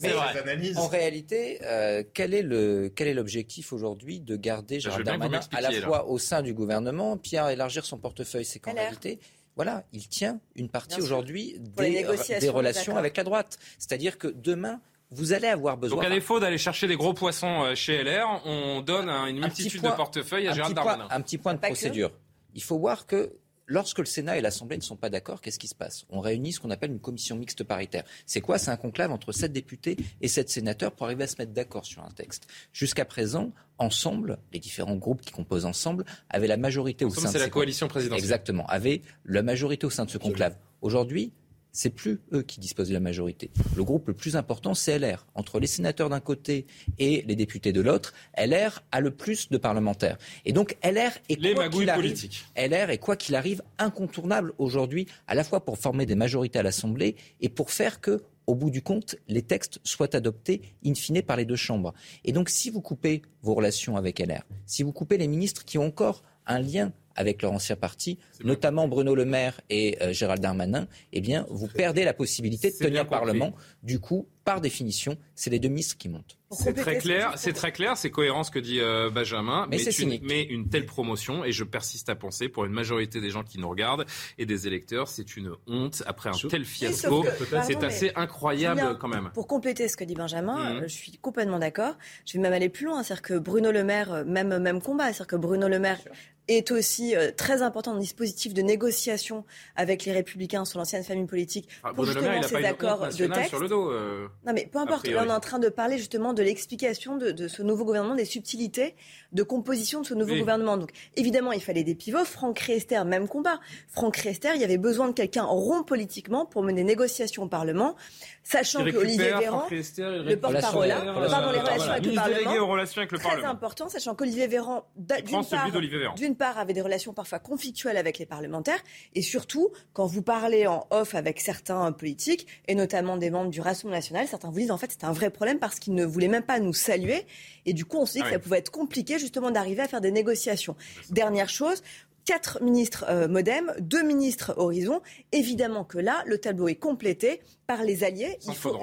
G: Mais, en, réalité, euh, quel est le quel est l'objectif aujourd'hui de garder bah, Gérald Darmanin à la fois au sein du gouvernement, puis à élargir son portefeuille? C'est qu'en réalité, voilà, il tient une partie aujourd'hui des, des, relations avec la droite. C'est-à-dire que demain, vous allez avoir besoin.
A: Donc à défaut d'aller chercher des gros poissons euh, chez LR, on donne une multitude de portefeuilles à Gérald Darmanin.
G: un petit point de procédure. Il faut voir que lorsque le Sénat et l'Assemblée ne sont pas d'accord, qu'est-ce qui se passe? On réunit ce qu'on appelle une commission mixte paritaire. C'est quoi? C'est un conclave entre sept députés et sept sénateurs pour arriver à se mettre d'accord sur un texte. Jusqu'à présent, ensemble, les différents groupes qui composent ensemble avaient la majorité au sein de
A: c'est la coalition présidentielle.
G: Exactement, avaient la majorité au sein de ce conclave. Aujourd'hui, c'est plus eux qui disposent de la majorité. Le groupe le plus important, c'est LR. Entre les sénateurs d'un côté et les députés de l'autre, LR a le plus de parlementaires. Et donc LR est
A: les
G: quoi qu'il
A: arrive,
G: LR est quoi qu'il arrive incontournable aujourd'hui, à la fois pour former des majorités à l'Assemblée et pour faire que au bout du compte, les textes soient adoptés in fine par les deux chambres. Et donc, si vous coupez vos relations avec LR, si vous coupez les ministres qui ont encore un lien avec leur ancien parti, notamment Bruno Le Maire et euh, Gérald Darmanin, eh bien, vous perdez la possibilité de tenir le Parlement. Du coup, par définition, c'est les deux ministres qui montent.
A: C'est très clair, c'est très clair, c'est cohérent ce que dit euh, Benjamin.
G: Mais,
A: c'est une, mais une telle promotion, et je persiste à penser, pour une majorité des gens qui nous regardent et des électeurs, c'est une honte après un tel fiasco. C'est assez incroyable quand même.
D: Pour compléter ce que dit Benjamin, mhm. je suis complètement d'accord. Je vais même aller plus loin, c'est-à-dire que Bruno Le Maire, euh, même même combat, c'est-à-dire que Bruno Le Maire est aussi euh, très important dans le dispositif de négociation avec les Républicains sur l'ancienne famille politique
A: ah, pour justement ces accords de texte. Sur le dos, euh,
D: non mais peu importe, là on est en train de parler justement de l'explication de, de, ce nouveau gouvernement, des subtilités de composition de ce nouveau gouvernement. Donc évidemment il fallait des pivots. Franck Riester, même combat. Franck Riester, il y avait besoin de quelqu'un rond politiquement pour mener négociation au Parlement sachant que Olivier Véran, le porte-parole, pardon, les relations avec le Parlement, très important, sachant qu'Olivier Véran, d'une part, d'une part, avait des relations parfois conflictuelles avec les parlementaires, et surtout, quand vous parlez en off avec certains politiques, et notamment des membres du Rassemblement national, certains vous disent en fait c'est un vrai problème parce qu'ils ne voulaient même pas nous saluer, et du coup on se dit que ça pouvait être compliqué justement d'arriver à faire des négociations. Dernière chose, quatre ministres euh, Modem, deux ministres Horizon. Évidemment que là, le tableau est complété par les alliés.
A: Il faut,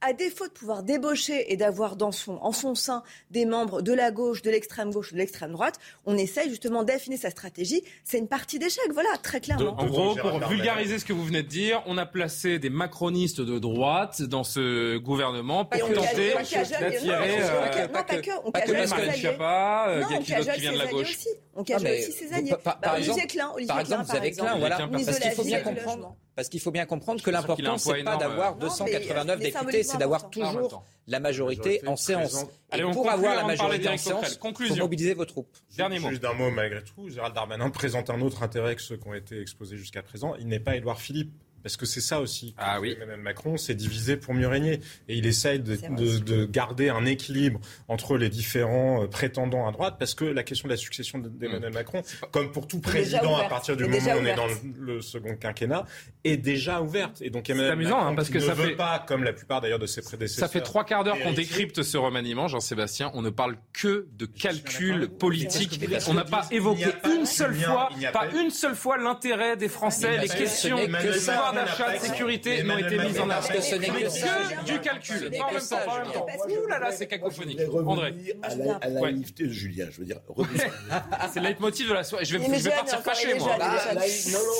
D: à défaut de pouvoir débaucher et d'avoir dans son, en son sein des membres de la gauche, de l'extrême gauche de l'extrême droite, on essaye justement d'affiner sa stratégie. C'est une partie d'échec, voilà, très clairement.
A: en gros, pour vulgariser ce que vous venez de dire, on a placé des macronistes de droite dans ce gouvernement pour tenter d'attirer.
D: Non, pas que. On cajole
A: euh, de la gauche.
D: On cajole aussi ses alliés. Par
G: bah, exemple, vous avez Klein, voilà. Parce qu'il faut bien comprendre parce qu'il faut bien comprendre que l'important, c'est pas d'avoir 289 députés, c'est d'avoir toujours la majorité en séance. Et pour avoir la majorité en séance, il faut mobiliser vos troupes.
H: Dernier. Juste d'un mot malgré tout, Gérald Darmanin présente un autre intérêt que ceux qui ont été exposés jusqu'à présent. Il n'est pas Édouard Philippe. Parce que c'est ça aussi.
A: Ah oui.
H: Emmanuel Macron, c'est diviser pour mieux régner. Et il essaye de, de, garder un équilibre entre les différents euh, prétendants à droite, parce que la question de la succession d'Emmanuel mmh. Macron, comme pour tout président à partir du moment où on est dans le, second quinquennat, est déjà ouverte. Et donc Emmanuel
A: amusant,
H: Macron
A: hein, parce que
H: ne
A: ça
H: veut
A: fait...
H: pas, comme la plupart d'ailleurs de ses prédécesseurs.
A: Ça fait trois quarts d'heure qu'on décrypte ce remaniement, Jean-Sébastien. On ne parle que de calcul politique. On n'a pas évoqué une seule fois, pas une seule fois l'intérêt des Français, les questions de pouvoir d'achat, de sécurité n'ont été mises en avant. Ce n'est que du calcul. Pas en même temps, pas en même temps. Ouh là là, c'est cacophonique. André.
F: À la naïveté de Julien, je veux dire.
A: C'est le leitmotiv de la soirée. Je vais partir fâché, moi.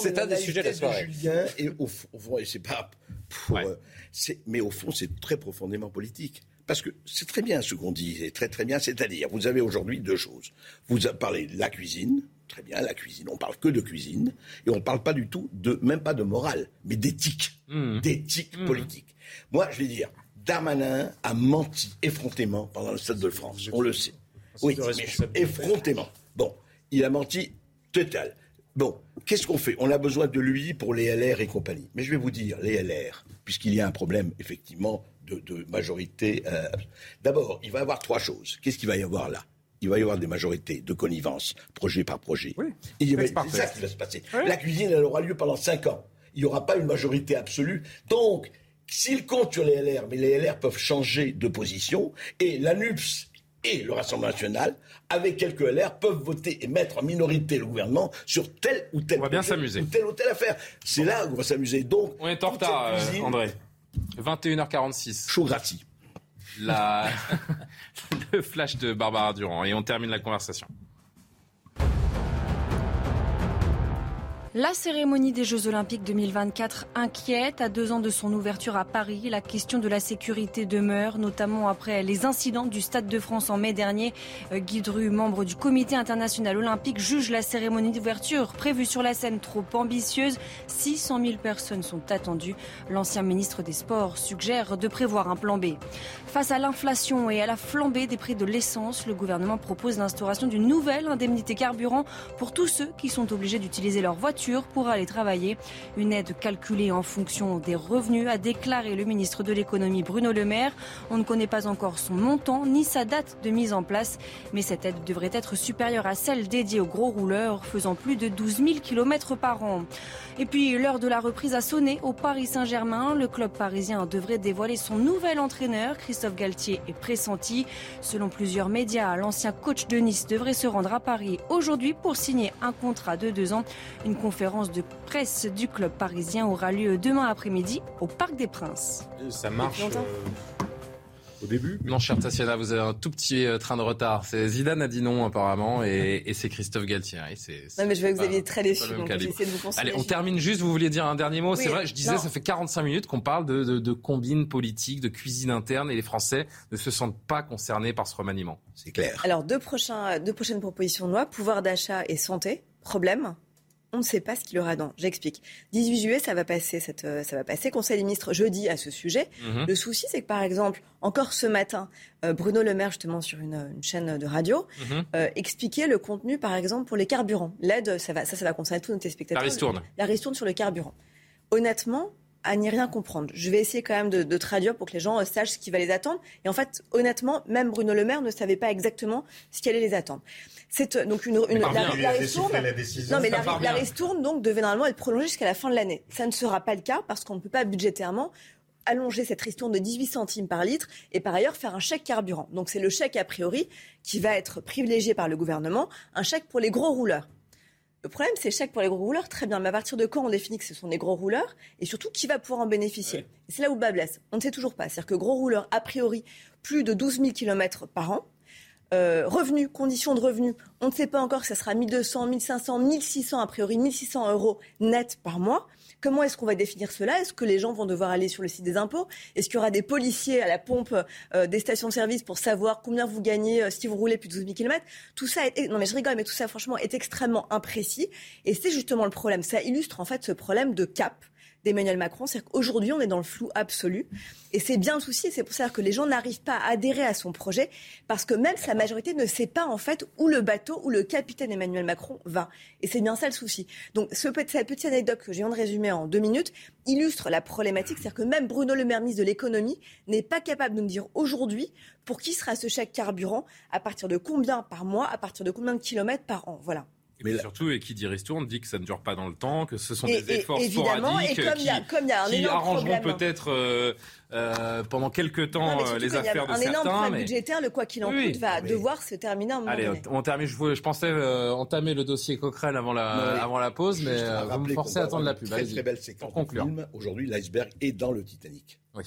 G: C'est un des sujets de la soirée.
F: Julien, et au fond, et c'est pas pour. Mais au fond, c'est très profondément politique. Parce que c'est très bien ce qu'on dit, c'est très très bien. C'est-à-dire, vous avez aujourd'hui deux choses. Vous parlez de la cuisine, très bien, la cuisine. On parle que de cuisine et on ne parle pas du tout de, même pas de morale, mais d'éthique, mmh. d'éthique mmh. politique. Moi, je vais dire, Darmanin a menti effrontément pendant le Stade de France. On le sait. Oui, mais effrontément. Bon, il a menti total. Bon, qu'est-ce qu'on fait? On a besoin de lui pour les LR et compagnie. Mais je vais vous dire, les LR, puisqu'il y a un problème effectivement de, majorité. Euh, d'abord, il va y avoir trois choses. Qu'est-ce qu'il va y avoir là? Il va y avoir des majorités de connivence, projet par projet.
A: Oui,
F: c'est ça qui va se passer. La cuisine, elle aura lieu pendant cinq ans. Il n'y aura pas une majorité absolue. Donc, s'il compte sur les LR, mais les LR peuvent changer de position, et l'ANUPS et le Rassemblement national, avec quelques LR, peuvent voter et mettre en minorité le gouvernement sur telle ou telle,
A: on va bien s'amuser.
F: telle ou telle affaire. C'est là où on va s'amuser. Donc,
A: on est en retard, euh, André. 21h46.
F: Chaud gratis
A: la... le flash de Barbara Durand et on termine la conversation.
B: La cérémonie des Jeux Olympiques 2024 inquiète. À deux ans de son ouverture à Paris, la question de la sécurité demeure, notamment après les incidents du Stade de France en mai dernier. Euh, Guy Dru, membre du Comité international olympique, juge la cérémonie d'ouverture prévue sur la scène trop ambitieuse. 600 000 personnes sont attendues. L'ancien ministre des Sports suggère de prévoir un plan B. Face à l'inflation et à la flambée des prix de l'essence, le gouvernement propose l'instauration d'une nouvelle indemnité carburant pour tous ceux qui sont obligés d'utiliser leur voiture pour aller travailler. Une aide calculée en fonction des revenus, a déclaré le ministre de l'économie Bruno Le Maire. On ne connaît pas encore son montant ni sa date de mise en place, mais cette aide devrait être supérieure à celle dédiée aux gros rouleurs, faisant plus de 12 000 km par an. Et puis l'heure de la reprise a sonné au Paris Saint-Germain. Le club parisien devrait dévoiler son nouvel entraîneur. Christophe Galtier est pressenti. Selon plusieurs médias, l'ancien coach de Nice devrait se rendre à Paris aujourd'hui pour signer un contrat de deux ans. Une conférence de presse du club parisien aura lieu demain après-midi au Parc des Princes.
A: Ça marche au début. Non, cher Tassiana, vous avez un tout petit euh, train de retard. C'est Zidane a dit non apparemment et, c'est Christophe Galtier.
D: non, mais je vois que vous aviez très déçu, donc de vous
A: Allez, on termine juste. Vous vouliez dire un dernier mot? C'est vrai, je disais, ça fait 45 minutes qu'on parle de, de, de combine politique, de cuisine interne et les Français ne se sentent pas concernés par ce remaniement.
F: C'est clair.
D: Alors, deux, prochains, deux prochaines propositions de loi pouvoir d'achat et santé. Problème on ne sait pas ce qu'il aura dans. J'explique. 18 juillet, ça va passer, cette, euh, ça va passer. Conseil des ministres jeudi à ce sujet. Mhm. Le souci, c'est que par exemple, encore ce matin, euh, Bruno Le Maire, justement sur une, chaîne de radio, mhm. euh, expliquait le contenu, par exemple, pour les carburants. L'aide, ça va, ça, ça va concerner tous nos téléspectateurs.
A: La ristourne.
D: La ristourne sur le carburant. Honnêtement, à n'y rien comprendre. Je vais essayer quand même de, traduire pour que les gens sachent ce qui va les attendre. Et en fait, honnêtement, même Bruno Le Maire ne savait pas exactement ce qui allait les attendre. C'est euh, donc une, une
H: la,
D: la, ristourne. Non, mais la, la ristourne donc devait normalement être prolongée jusqu'à la fin de l'année. Ça ne sera pas le cas parce qu'on ne peut pas budgétairement allonger cette ristourne de 18 centimes par litre et par ailleurs faire un chèque carburant. Donc c'est le chèque a priori qui va être privilégié par le gouvernement, un chèque pour les gros rouleurs. Le problème, c'est chèque pour les gros rouleurs, très bien. Mais à partir de quand on définit que ce sont des gros rouleurs Et surtout, qui va pouvoir en bénéficier c'est là où bas blesse. On ne sait toujours pas. C'est-à-dire que gros rouleurs, a priori, plus de 12 000 km par an. Euh, revenus, conditions de revenus, on ne sait pas encore si ça sera 1200, 1500, 1600, a priori 1600 euros net par mois. Comment est-ce qu'on va définir cela? Est-ce que les gens vont devoir aller sur le site des impôts? Est-ce qu'il y aura des policiers à la pompe euh, des stations de service pour savoir combien vous gagnez euh, si vous roulez plus de 12 000 km Tout ça, est, non mais je rigole, mais tout ça franchement est extrêmement imprécis. Et c'est justement le problème. Ça illustre en fait ce problème de cap d'Emmanuel Macron. C'est qu'aujourd'hui, on est dans le flou absolu. Et c'est bien le souci. C'est pour ça que les gens n'arrivent pas à adhérer à son projet parce que même sa majorité ne sait pas, en fait, où le bateau, où le capitaine Emmanuel Macron va. Et c'est bien ça le souci. Donc, ce, cette petite anecdote que je viens de résumer en deux minutes illustre la problématique. C'est-à-dire que même Bruno Le Maire, ministre de l'économie, n'est pas capable de nous dire aujourd'hui pour qui sera ce chèque carburant, à partir de combien par mois, à partir de combien de kilomètres par an. Voilà.
A: Mais surtout, et qui dit ristourne dit que ça ne dure pas dans le temps, que ce sont des efforts sporadiques qui, arrangeront peut-être euh, euh, pendant quelques temps euh, les affaires de certains. Un énorme
D: problème budgétaire, le quoi qu'il en coûte, va devoir se terminer un moment
A: Allez, on termine. Je, je pensais entamer le dossier Coquerel avant la, avant la pause, mais vous me forcez à attendre la pub.
F: Très, très belle séquence film. Aujourd'hui, l'iceberg est dans le Titanic.
A: Oui.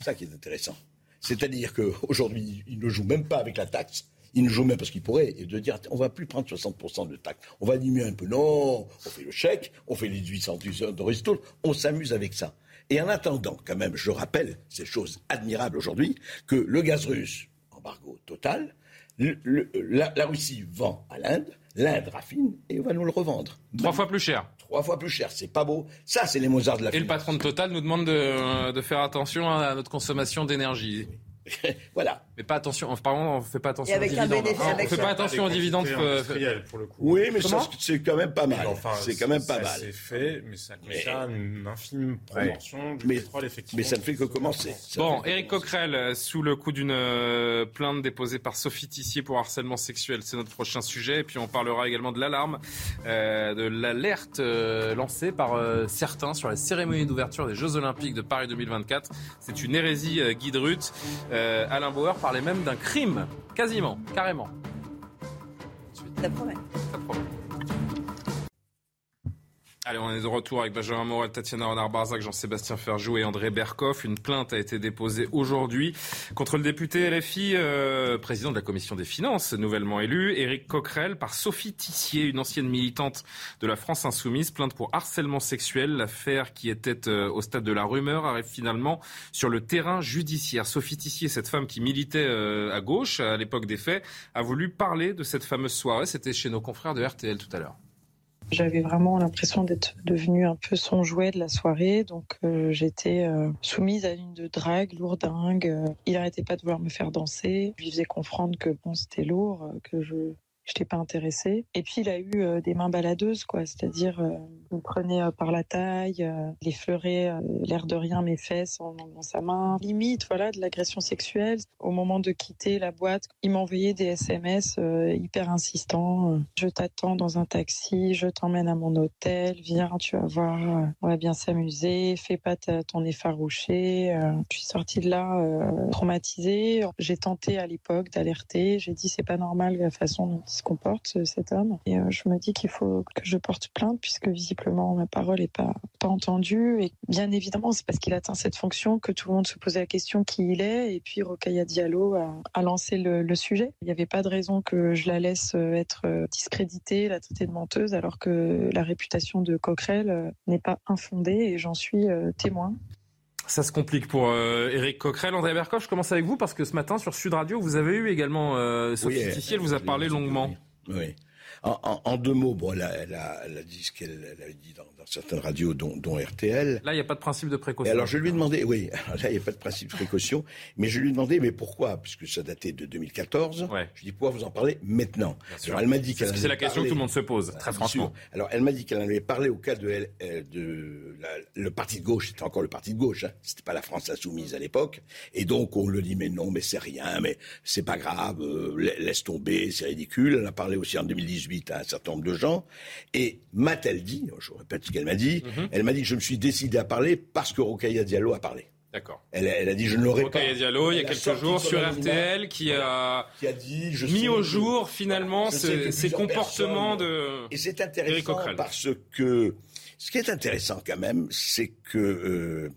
F: Ça qui est intéressant. C'est-à-dire qu'aujourd'hui, il ne joue même pas avec la taxe il ne joue même parce qu'il pourrait, et de dire on va plus prendre 60% de taxes, on va diminuer un peu. Non, on fait le chèque, on fait les 800 de ristourne, on s'amuse avec ça. Et en attendant, quand même, je rappelle ces choses admirables aujourd'hui, que le gaz russe, embargo total, la, Russie vend à l'Inde, l'Inde raffine et va nous le revendre.
A: Trois fois plus cher.
F: Trois fois plus cher, c'est pas beau. Ça, c'est les Mozart de la
A: Et le patron de Total nous demande de, de faire attention à notre consommation d'énergie.
F: voilà.
A: Mais pas attention, pardon, on fait pas attention aux dividendes. On fait pas attention aux dividendes
H: euh, pour le coup.
F: Oui, mais c'est quand même pas mal. c'est quand même pas mal.
H: C'est fait, mais ça concerne une infime proportion du
F: mais,
H: pétrole effectivement.
F: Mais ça ne fait que commencer.
A: bon, Éric Coquerel, euh, sous le coup d'une euh, plainte déposée par Sophie Tissier pour harcèlement sexuel, c'est notre prochain sujet. Et puis on parlera également de l'alarme, de l'alerte lancée par certains sur la cérémonie d'ouverture des Jeux Olympiques de Paris 2024. C'est une hérésie, Guy Drut. Alain Bauer parlait même d'un crime, quasiment, carrément.
D: Ça promet. Ça promet.
A: Allez, on est de retour avec Benjamin Morel, Tatiana Renard-Barzac, Jean-Sébastien Ferjou et André Berkoff. Une plainte a été déposée aujourd'hui contre le député LFI, euh, président de la commission des finances, nouvellement élu, Éric Coquerel, par Sophie Tissier, une ancienne militante de la France Insoumise, plainte pour harcèlement sexuel. L'affaire qui était euh, au stade de la rumeur arrive finalement sur le terrain judiciaire. Sophie Tissier, cette femme qui militait euh, à gauche à l'époque des faits, a voulu parler de cette fameuse soirée. C'était chez nos confrères de RTL tout à l'heure.
M: J'avais vraiment l'impression d'être devenue un peu son jouet de la soirée, donc euh, j'étais euh, soumise à une de drague lourdingue. il n'arrêtait pas de vouloir me faire danser. Je lui faisais comprendre que bon, c'était lourd, que je j'étais pas intéressée. Et puis il a eu euh, des mains baladeuses, quoi, c'est-à-dire euh, il me prenait euh, par la taille, il effleurait l'air de rien mes fesses dans sa main, limite, voilà, de l'agression sexuelle. Au moment de quitter la boîte, il m'envoyait des SMS hyper insistants. je t'attends dans un taxi, je t'emmène à mon hôtel, viens, tu vas voir, on va bien s'amuser, fais pas ton effarouché. Je suis sortie de là traumatisée. J'ai tenté à l'époque d'alerter. J'ai dit c'est pas normal la façon dont se comporte ce- cet homme. Et euh, je me dis qu'il faut que je porte plainte puisque visiblement ma parole est pas entendue. Et bien évidemment c'est parce qu'il atteint cette fonction que tout le monde se posait la question qui il est. Et puis Rokhaya Diallo a, a lancé le, le sujet. Il n'y avait pas de raison que je la laisse euh, être euh, discréditée, la traiter de menteuse alors que la réputation de Coquerel euh, n'est pas infondée et j'en suis euh, témoin.
A: Ça se complique pour euh, Éric Coquerel. André Berkoff, je commence avec vous parce que ce matin sur Sud Radio, vous avez eu également euh, Sophie
F: Oui,
A: Tissier, elle vous a parlé longuement.
F: Oui. En, en- en deux mots, bon, elle a, elle a- elle a dit ce qu'elle elle avait dit dans, dans certaines radios, dont, dont RTL.
A: Là, il n'y a pas de principe de
F: Et
A: précaution.
F: alors je lui ai demandé, oui, là il n'y a pas de principe de précaution, mais je lui ai demandé, mais pourquoi? Puisque ça datait de 2014. Je lui ai dit, pourquoi vous en parlez maintenant. Alors elle m'a dit qu'elle
A: c'est la question que tout le monde se pose, très franchement.
F: sûr. Alors elle m'a dit qu'elle en avait parlé au cas de, elle- euh, de la- le parti de gauche, c'était encore le parti de gauche, hein. c'était pas la France insoumise à l'époque, et donc on le dit, mais non, mais c'est rien, mais c'est pas grave, euh, la- laisse tomber, c'est ridicule. Elle a parlé aussi en 2018 à un certain nombre de gens, et m'a-t-elle dit, je répète ce qu'elle m'a dit,
A: Mhm.
F: elle m'a dit que je me suis décidé à parler parce que Rokhaya Diallo a parlé.
A: D'accord.
F: Elle, elle a dit je ne l'aurais pas.
A: Rokhaya Diallo, il y a quelques jours sur. RTL qui a,
F: qui a dit je
A: mis au jour finalement
F: plusieurs
A: comportements de
F: Et c'est intéressant parce que ce qui est intéressant quand même, c'est que euh,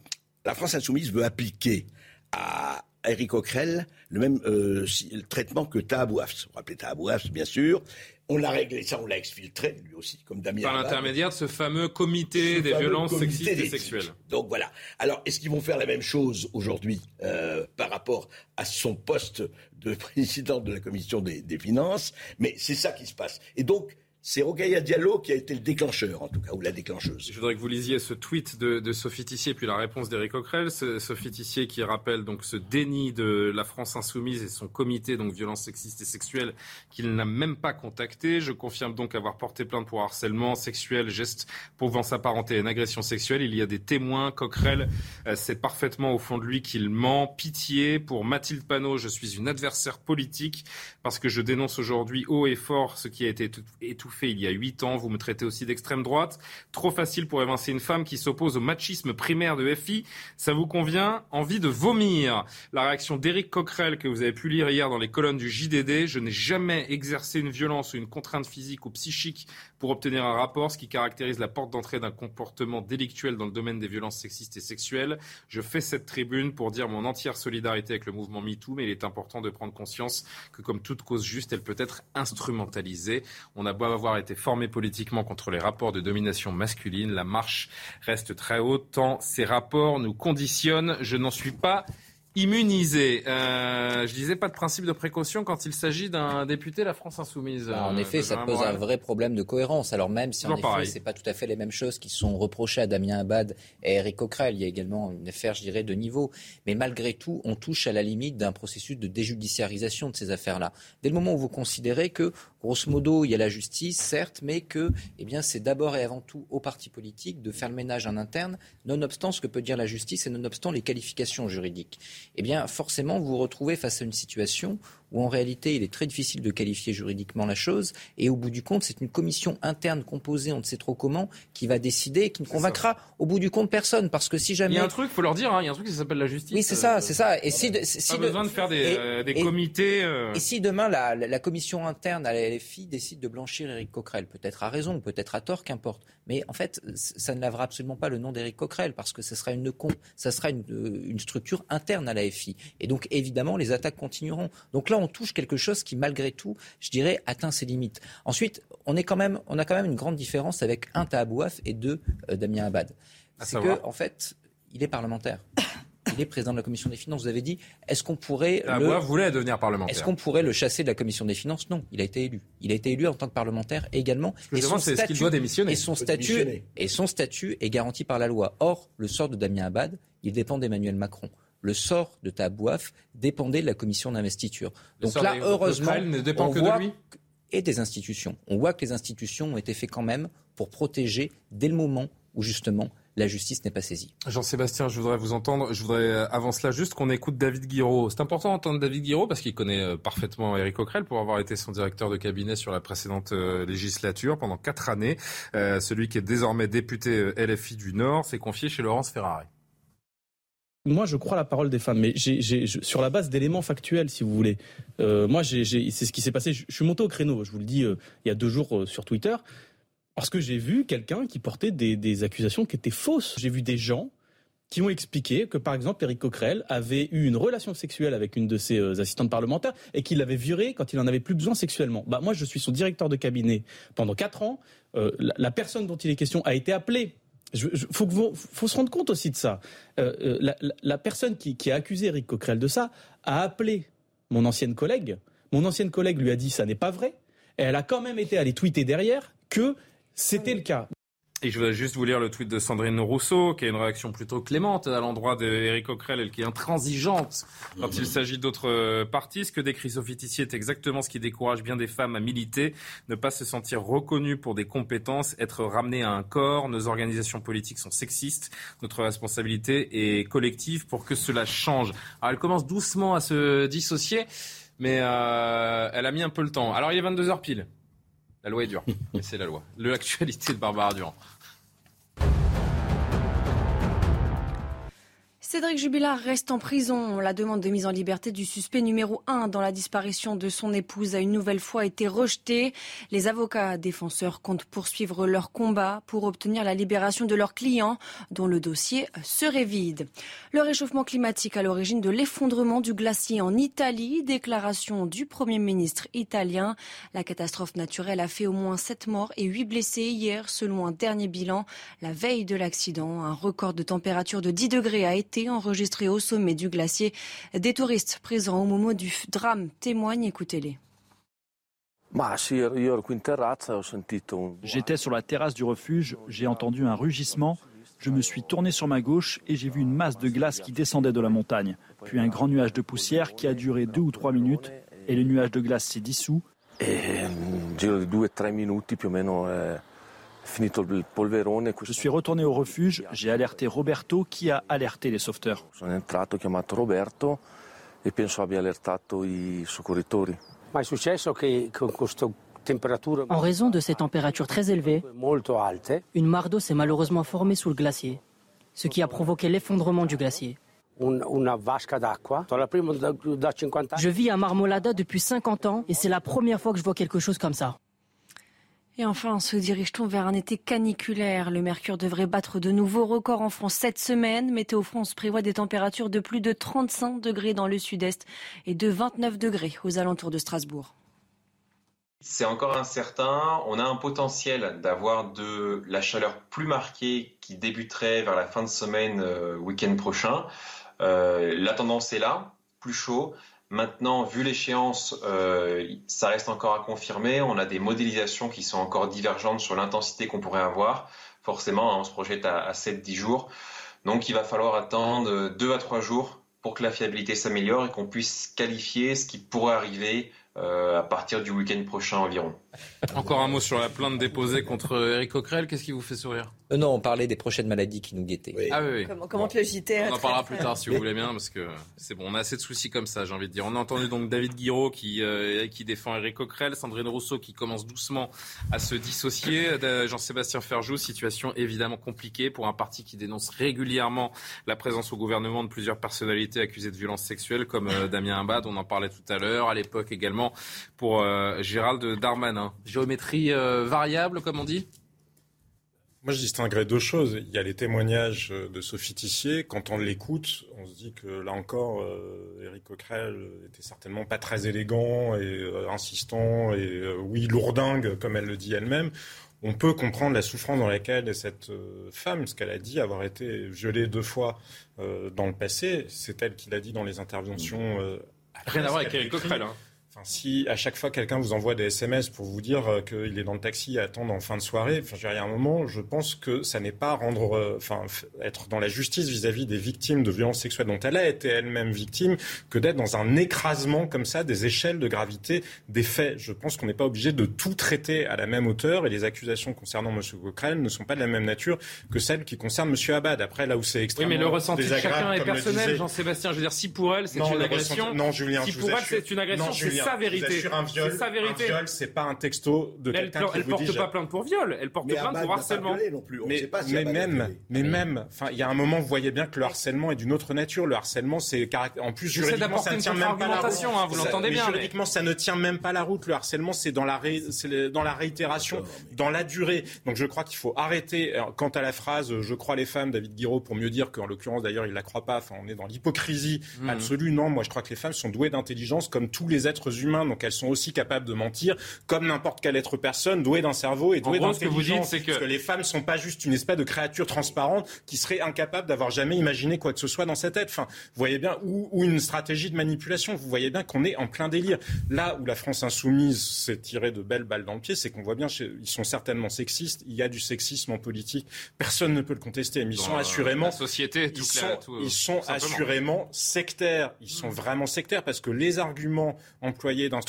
F: la France insoumise veut appliquer à Éric Coquerel le même euh, si- le traitement que Tahabouaf. Vous vous rappelez Tahabouaf, bien sûr. On l'a réglé ça, on l'a exfiltré, lui aussi, comme Damien
A: par l'intermédiaire de ce fameux comité
F: Ce
A: des
F: fameux
A: violences
F: comité
A: sexistes et sexuelles.
F: Donc voilà. Alors, est-ce qu'ils vont faire la même chose aujourd'hui euh, par rapport à son poste de président de la commission des, des finances? Mais c'est ça qui se passe. Et donc, c'est Rokhaya Diallo qui a été le déclencheur, en tout cas, ou la déclencheuse.
A: Je voudrais que vous lisiez ce tweet de, Sophie Tissier, puis la réponse d'Éric Coquerel. Sophie Tissier qui rappelle donc ce déni de la France insoumise et son comité donc violences sexistes et sexuelles qu'il n'a même pas contacté. Je confirme donc avoir porté plainte pour harcèlement sexuel, geste pouvant s'apparenter à une agression sexuelle. Il y a des témoins. Coquerel euh, sait parfaitement au fond de lui qu'il ment. Pitié pour Mathilde Panot. Je suis une adversaire politique parce que je dénonce aujourd'hui haut et fort ce qui a été étou- étouffé il y a huit ans. Vous me traitez aussi d'extrême droite. Trop facile pour évincer une femme qui s'oppose au machisme primaire de FI. Ça vous convient? Envie de vomir. La réaction d'Éric Coquerel que vous avez pu lire hier dans les colonnes du JDD. Je n'ai jamais exercé une violence ou une contrainte physique ou psychique pour obtenir un rapport, ce qui caractérise la porte d'entrée d'un comportement délictuel dans le domaine des violences sexistes et sexuelles. Je fais cette tribune pour dire mon entière solidarité avec le mouvement MeToo, mais il est important de prendre conscience que comme toute cause juste, elle peut être instrumentalisée. On a beau avoir été formé politiquement contre les rapports de domination masculine, la marche reste très haute tant ces rapports nous conditionnent. Je n'en suis pas immunisé. Euh, je disais pas de principe de précaution quand il s'agit d'un député La France Insoumise.
G: Bah, en
A: euh,
G: effet, ça pose un vrai problème de cohérence. Alors même si en effet, c'est pas tout à fait les mêmes choses qui sont reprochées à Damien Abad et Eric Coquerel, il y a également une affaire, je dirais, de niveau. Mais malgré tout, on touche à la limite d'un processus de déjudiciarisation de ces affaires-là. Dès le moment où vous considérez que, grosso modo, il y a la justice, certes, mais que, eh bien, c'est d'abord et avant tout aux partis politiques de faire le ménage en interne, nonobstant ce que peut dire la justice et nonobstant les qualifications juridiques. Eh bien, forcément, vous vous retrouvez face à une situation où en réalité il est très difficile de qualifier juridiquement la chose, et au bout du compte, c'est une commission interne composée, on ne sait trop comment, qui va décider et qui ne convaincra au bout du compte personne, parce que si
A: Il
G: jamais...
A: y a un truc, faut leur dire, hein, il y a un truc qui s'appelle la justice.
G: Oui, c'est
A: euh,
G: ça, c'est ça. Et si, de- si
A: pas
G: de-
A: besoin de faire des,
G: et-
A: euh, des
G: et-
A: comités. euh,
G: et si demain la, la- la commission interne la LFI décide de blanchir Éric Coquerel, peut-être à raison, peut-être à tort, qu'importe. Mais en fait, ça ne lavera absolument pas le nom d'Éric Coquerel parce que ce sera une con, ça sera une, euh, une structure interne à la FI. Et donc évidemment, les attaques continueront. Donc là, on touche quelque chose qui, malgré tout, je dirais, atteint ses limites. Ensuite, on est quand même, on a quand même une grande différence avec un Tahabouaf et deux euh, Damien Abad. C'est que, en fait, il est parlementaire. Il est président de la commission des finances. Vous avez dit, est-ce qu'on pourrait
A: Ah,
G: le...
A: moi, voulait devenir parlementaire.
G: Est-ce qu'on pourrait le chasser de la commission des finances? Non, il a été élu. Il a été élu en tant que parlementaire également.
A: que je demande, c'est est-ce qu'il doit démissionner?
G: Et son statut
F: démissionner.
G: et son statut est garanti par la loi. Or, le sort de Damien Abad, il dépend d'Emmanuel Macron. Le sort de Tabouaf dépendait de la commission d'investiture. Donc là, heureusement,
A: Coquerel ne dépend
G: on
A: que de
G: voit
A: lui
G: et des institutions. On voit que les institutions ont été faites quand même pour protéger dès le moment où justement la justice n'est pas saisie.
A: Jean-Sébastien, je voudrais vous entendre. Je voudrais, euh, avant cela, juste qu'on écoute David Guiraud. C'est important d'entendre David Guiraud parce qu'il connaît euh, parfaitement Éric Coquerel pour avoir été son directeur de cabinet sur la précédente euh, législature pendant quatre années. celui qui est désormais député LFI du Nord s'est confié chez Laurence Ferrari.
N: Moi, je crois la parole des femmes, mais sur la base d'éléments factuels, si vous voulez. moi, c'est ce qui s'est passé. Je, suis monté au créneau, je vous le dis, il y a deux jours sur Twitter. Parce que j'ai vu quelqu'un qui portait des, accusations qui étaient fausses. J'ai vu des gens qui ont expliqué que, par exemple, Éric Coquerel avait eu une relation sexuelle avec une de ses euh, assistantes parlementaires et qu'il l'avait virée quand il en avait plus besoin sexuellement. Bah, moi, je suis son directeur de cabinet pendant quatre ans. Euh, la, personne dont il est question a été appelée. Il faut, se rendre compte aussi de ça. Euh, la, personne qui, a accusé Éric Coquerel de ça a appelé mon ancienne collègue. Mon ancienne collègue lui a dit ça n'est pas vrai. Et elle a quand même été allée tweeter derrière que c'était le cas.
A: Et je voudrais juste vous lire le tweet de Sandrine Rousseau, qui a une réaction plutôt clémente à l'endroit d'Éric Coquerel, elle qui est intransigeante quand il s'agit d'autres euh, partis. Ce que décrit Sophie Tissier est exactement ce qui décourage bien des femmes à militer, ne pas se sentir reconnues pour des compétences, être ramenées à un corps. Nos organisations politiques sont sexistes. Notre responsabilité est collective pour que cela change. Alors elle commence doucement à se dissocier, mais euh, elle a mis un peu le temps. Alors il est 22h pile. La loi est dure, mais c'est la loi. L'actualité de Barbara Durand.
B: Cédric Jubilard reste en prison. La demande de mise en liberté du suspect numéro 1 dans la disparition de son épouse a une nouvelle fois été rejetée. Les avocats défenseurs comptent poursuivre leur combat pour obtenir la libération de leurs clients dont le dossier serait vide. Le réchauffement climatique à l'origine de l'effondrement du glacier en Italie. Déclaration du Premier ministre italien. La catastrophe naturelle a fait au moins 7 morts et 8 blessés hier selon un dernier bilan. La veille de l'accident, un record de température de 10 degrés a été enregistré au sommet du glacier. Des touristes présents au moment du drame témoignent, écoutez-les.
O: J'étais sur la terrasse du refuge, j'ai entendu un rugissement, je me suis tourné sur ma gauche et j'ai vu une masse de glace qui descendait de la montagne, puis un grand nuage de poussière qui a duré deux ou trois minutes et le nuage de glace s'est dissous. Et, je suis retourné au refuge, j'ai alerté Roberto qui a alerté les sauveteurs.
P: En raison de ces températures très élevées, une mare d'eau s'est malheureusement formée sous le glacier, ce qui a provoqué l'effondrement du glacier. Je vis à Marmolada depuis 50 ans et c'est la première fois que je vois quelque chose comme ça.
B: Et enfin, se dirige-t-on vers un été caniculaire? Le mercure devrait battre de nouveaux records en France cette semaine. Météo France prévoit des températures de plus de 35 degrés dans le sud-est et de 29 degrés aux alentours de Strasbourg.
Q: C'est encore incertain. On a un potentiel d'avoir de la chaleur plus marquée qui débuterait vers la fin de semaine, euh, week-end prochain. Euh, la tendance est là, plus chaud. Maintenant, vu l'échéance, euh, ça reste encore à confirmer. On a des modélisations qui sont encore divergentes sur l'intensité qu'on pourrait avoir. Forcément, hein, on se projette à, à 7-10 jours. Donc, il va falloir attendre 2 à 3 jours pour que la fiabilité s'améliore et qu'on puisse qualifier ce qui pourrait arriver euh, à partir du week-end prochain environ.
A: Encore un mot sur la plainte déposée contre Eric Coquerel. Qu'est-ce qui vous fait sourire
G: euh, Non, on parlait des prochaines maladies qui nous guettaient.
A: Ah oui,
D: Comment, le JT
A: On en parlera plus tard si vous voulez bien, parce que c'est bon, on a assez de soucis comme ça, j'ai envie de dire. On a entendu donc David Guiraud qui, euh, qui défend Eric Coquerel, Sandrine Rousseau qui commence doucement à se dissocier, Jean-Sébastien Ferjou, situation évidemment compliquée pour un parti qui dénonce régulièrement la présence au gouvernement de plusieurs personnalités accusées de violences sexuelles, comme Damien Abad, on en parlait tout à l'heure, à l'époque également pour euh, Gérald Darmanin. Géométrie euh, variable, comme on dit?
H: Moi, je distinguerais deux choses. Il y a les témoignages de Sophie Tissier. Quand on l'écoute, on se dit que là encore, euh, Éric Coquerel était certainement pas très élégant et insistant et oui lourdingue, comme elle le dit elle-même. On peut comprendre la souffrance dans laquelle est cette femme, ce qu'elle a dit, avoir été violée deux fois dans le passé. C'est elle qui l'a dit dans les interventions.
A: Rien à voir avec Éric Coquerel. Hein.
H: Enfin, si à chaque fois quelqu'un vous envoie des SMS pour vous dire euh, qu'il est dans le taxi à attendre en fin de soirée, enfin, je y a un moment, je pense que ça n'est pas rendre, euh, enfin, être dans la justice vis-à-vis des victimes de violences sexuelles dont elle a été elle-même victime, que d'être dans un écrasement comme ça des échelles de gravité des faits. Je pense qu'on n'est pas obligé de tout traiter à la même hauteur et les accusations concernant M. Coquerel ne sont pas de la même nature que celles qui concernent M. Abad. Après, là où c'est
A: Oui,
H: extrêmement
A: mais le ressenti de chacun est personnel, Jean-Sébastien. Je veux dire, si pour elle, c'est une agression.
H: ressenti- Non, Julien,
A: si
H: je
A: pour
H: vous
A: elle, c'est une agression,
H: Non,
A: c'est
H: Julien,
A: sa vérité.
H: un viol,
A: C'est sa vérité.
H: Un viol, c'est pas un texto de quelqu'un qui
A: elle
H: vous
A: porte
H: dit,
A: pas plainte pour viol, elle porte
F: Mais
A: plainte pour
F: pas
A: harcèlement.
F: violé non plus. On
H: mais,
F: sait pas si
H: mais même, mais même, enfin, il y a un moment, vous voyez bien que le harcèlement est d'une autre nature. Le harcèlement, c'est en plus juridiquement, ça ne
A: une
H: tient même pas la route.
A: hein, vous l'entendez bien, mais-
H: Juridiquement, ça ne tient même pas la route. Le harcèlement, c'est dans la ré- c'est le- dans la réitération, dans la durée. Donc, je crois qu'il faut arrêter. Alors, Quant à la phrase euh, "je crois les femmes", David Guiraud, pour mieux dire qu'en l'occurrence, d'ailleurs, il la croit pas. Enfin, on est dans l'hypocrisie
A: Mhm.
H: absolue. Non, moi, je crois que les femmes sont douées d'intelligence comme tous les êtres humains. Donc, elles sont aussi capables de mentir, comme n'importe quelle être personne douée d'un cerveau et douée
A: gros, ce que vous
H: d'intelligence.
A: dites, c'est que-
H: Parce que les femmes sont pas juste une espèce de créature transparente qui serait incapable d'avoir jamais imaginé quoi que ce soit dans sa tête. Enfin, vous voyez bien, ou, ou une stratégie de manipulation. Vous voyez bien qu'on est en plein délire. Là où la France insoumise s'est tirée de belles balles dans le pied, c'est qu'on voit bien, chez- ils sont certainement sexistes. Il y a du sexisme en politique. Personne ne peut le contester. Mais ils
A: Dans,
H: sont
A: euh,
H: assurément,
A: la société, tout
H: ils
A: clair,
H: sont,
A: tout,
H: ils sont
A: tout simplement.
H: assurément sectaires. Ils sont vraiment sectaires parce que les arguments employés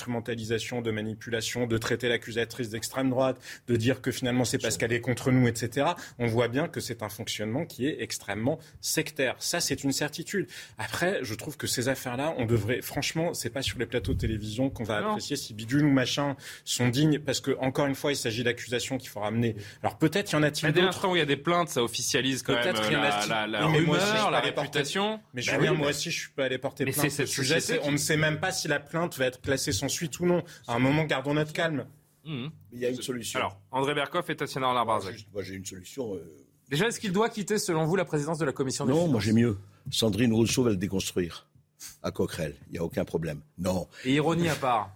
H: d'instrumentalisation, de manipulation, de traiter l'accusatrice d'extrême droite, de dire que finalement c'est parce qu'elle est contre nous, etc. On voit bien que c'est un fonctionnement qui est extrêmement sectaire. Ça, c'est une certitude. Après, je trouve que ces affaires-là, on devrait, franchement, c'est pas sur les plateaux de télévision qu'on va
A: Non.
H: apprécier si bidule ou machin sont dignes, parce que encore une fois, il s'agit d'accusations qu'il faut ramener. Alors peut-être y en a-t-il
A: Mais dès
H: d'autres.
A: l'instant où il y a des plaintes, ça officialise quand même
H: Peut-être y en
A: la,
H: a-t-il-
A: la, la
H: Oui, mais moi aussi, je
A: rumeur,
H: suis
A: la
H: porter-
A: réputation.
H: Mais
A: Bah
H: Julien,
A: oui,
H: moi aussi, je suis pas allé porter
A: Mais
H: plainte.
A: c'est
H: Le
A: cette
H: sujet, on ne sait même pas si la plainte va être classée sans suite ou non. À un moment, gardons notre calme.
A: Mhm.
F: Il y a une solution.
A: Alors, André Berkoff et Tatiana Arlard-Barzac.
F: Moi, j'ai une solution. euh,
A: Déjà, est-ce qu'il doit quitter, selon vous, la présidence de la commission des
F: Non, moi j'ai mieux. Sandrine Rousseau va le déconstruire. À Coquerel, il n'y a aucun problème. Non.
A: Et ironie à part.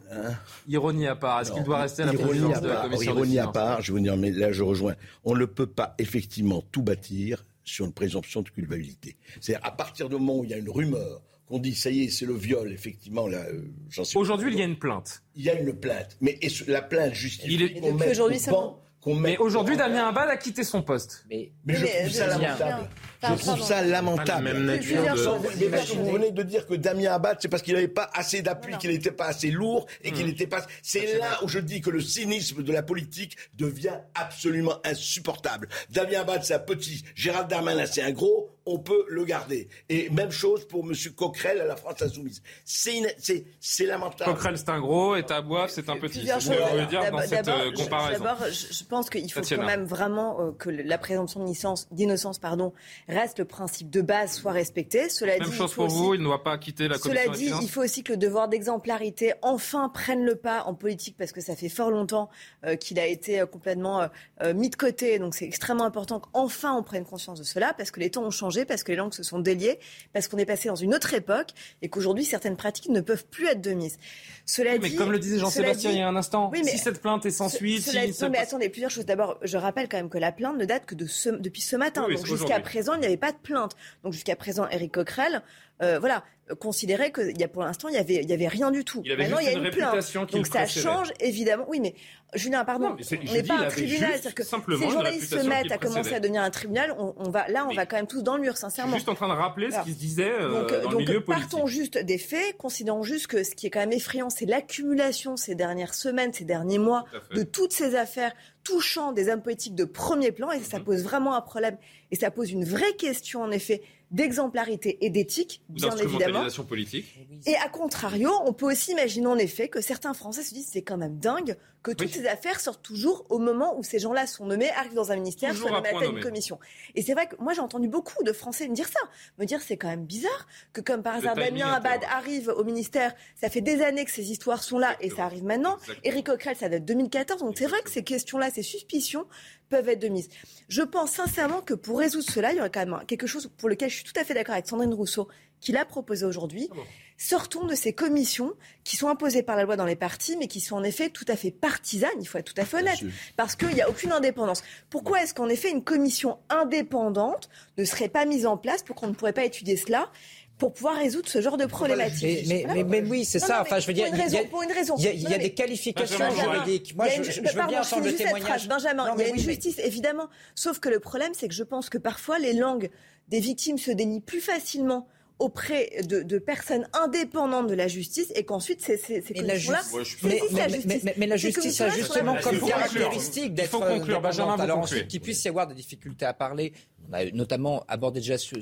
A: Ironie à part. Est-ce qu'il doit rester à la
F: ironie
A: présidence
F: à
A: de la
F: part,
A: commission des
F: Ironie à part, je veux dire, mais là je rejoins. On ne peut pas effectivement tout bâtir sur une présomption de culpabilité. C'est-à-dire à partir du moment où il y a une rumeur qu'on dit ça y est, c'est le viol, effectivement, là, euh, j'en sais
A: Aujourd'hui, il y a une plainte.
F: Il y a une plainte, mais est-ce- la plainte justifie
A: Il est-
F: qu'on mette
A: aujourd'hui
F: au
A: seulement.
F: banc, qu'on mette
A: Mais aujourd'hui,
F: au-
A: Damien Abad a quitté son poste.
G: Mais,
F: Mais je trouve ça lamentable. Je trouve ça lamentable.
H: Même nature
F: Mais
H: de-
F: vous venez de dire que Damien Abad, c'est parce qu'il n'avait pas assez d'appui, qu'il n'était pas assez lourd et qu'il n'était pas. C'est là où je dis que le cynisme de la politique devient absolument insupportable. Damien Abad, c'est un petit. Gérald Darmanin, c'est un gros. On peut le garder. Et même chose pour Monsieur Coquerel à la France Insoumise. C'est lamentable.
A: Coquerel, c'est un gros, et Tabois, c'est un petit. C'est ce que
D: choses.
A: je veux dire dans
D: D'abord-
A: cette euh,
D: je-
A: comparaison.
D: D'abord, je, je pense qu'il faut quand même vraiment euh, que la présomption d'innocence, d'innocence, pardon, reste le principe de base soit respecté. Cela
A: Même
D: dit,
A: chose pour
D: aussi-
A: vous, il ne doit pas quitter la commission
D: Cela dit, il faut aussi que le devoir d'exemplarité enfin prenne le pas en politique parce que ça fait fort longtemps euh, qu'il a été euh, complètement euh, mis de côté. Donc c'est extrêmement important qu'enfin on prenne conscience de cela parce que les temps ont changé, parce que les langues se sont déliées, parce qu'on est passé dans une autre époque et qu'aujourd'hui certaines pratiques ne peuvent plus être de mise. Cela
A: Oui, mais
D: dit,
A: comme le disait Jean-Sébastien
D: dit-
A: il y a un instant,
D: Oui, mais-
A: si cette plainte est sans
D: Ce-
A: suite,
D: cela
A: si
D: dit- non, mais attendez, plusieurs choses. D'abord, je rappelle quand même que la plainte ne date que de ce, depuis ce matin.
A: Oui,
D: Donc jusqu'à présent, il n'y avait pas de plainte. Donc jusqu'à présent, Éric Coquerel, euh, voilà, considérait qu'il y a pour l'instant, il y avait, il y avait rien du tout.
A: Il avait
D: Maintenant,
A: juste
D: il y a
A: une
D: une plainte.
A: réputation
D: Donc ça
A: précédait.
D: change évidemment. Oui, mais Julien, pardon,
A: Non, mais c'est-
D: on
A: je
D: n'est pas un tribunal. C'est-à-dire que si les journalistes se mettent à commencer à devenir un tribunal, on, on va là, on va quand même tous dans le mur,
A: Je
D: sincèrement.
A: suis juste en train de rappeler ce qui se disait euh,
D: donc,
A: dans
D: donc,
A: le milieu politique.
D: partons juste des faits, considérons juste que ce qui est quand même effrayant, c'est l'accumulation ces dernières semaines, ces derniers mois,
A: Tout
D: de toutes ces affaires touchant des hommes politiques de premier plan, et
A: Mhm.
D: ça pose vraiment un problème, et ça pose une vraie question, en effet, d'exemplarité et d'éthique, bien évidemment.
A: politique.
D: Et à contrario, on peut aussi imaginer en effet que certains Français se disent c'est quand même dingue que toutes
A: Oui.
D: ces affaires sortent toujours au moment où ces gens-là sont nommés, arrivent dans un ministère,
A: Toujours
D: sont nommés à
A: nommé.
D: commission. Et c'est vrai que moi j'ai entendu beaucoup de Français me dire ça, me dire c'est quand même bizarre que comme par hasard Damien Abad arrive au ministère, ça fait des années que ces histoires sont là et ça arrive maintenant.
A: Exactement.
D: Éric Coquerel, ça date de 2014, donc c'est vrai que ces questions-là, ces suspicions peuvent être de mise. Je pense sincèrement que pour résoudre cela, il y aurait quand même quelque chose pour lequel je suis tout à fait d'accord avec Sandrine Rousseau, qui l'a proposé aujourd'hui. Sortons de ces commissions qui sont imposées par la loi dans les partis, mais qui sont en effet tout à fait partisanes, il faut être tout à fait honnête, parce qu'il n'y a aucune indépendance. Pourquoi est-ce qu'en effet une commission indépendante ne serait pas mise en place pour qu'on ne pourrait pas étudier cela? Pour pouvoir résoudre ce genre de problématique.
G: Mais, mais, mais, oui, c'est ça. Enfin, je veux dire,
D: pour une raison. Pour une raison.
G: Il y a, il y a des qualifications juridiques. Moi, je, je, veux bien entendre le témoignage.
D: Benjamin, il y a une justice, évidemment. Sauf que le problème, c'est que je pense que parfois, les langues des victimes se dénient plus facilement auprès de, de, personnes indépendantes de la justice et qu'ensuite ces, ces, ces commissions-là
G: mais, mais, mais, mais, la justice a justement comme caractéristique d'être. Alors ensuite qu'il puisse y avoir des difficultés à parler, on a notamment abordé déjà ce,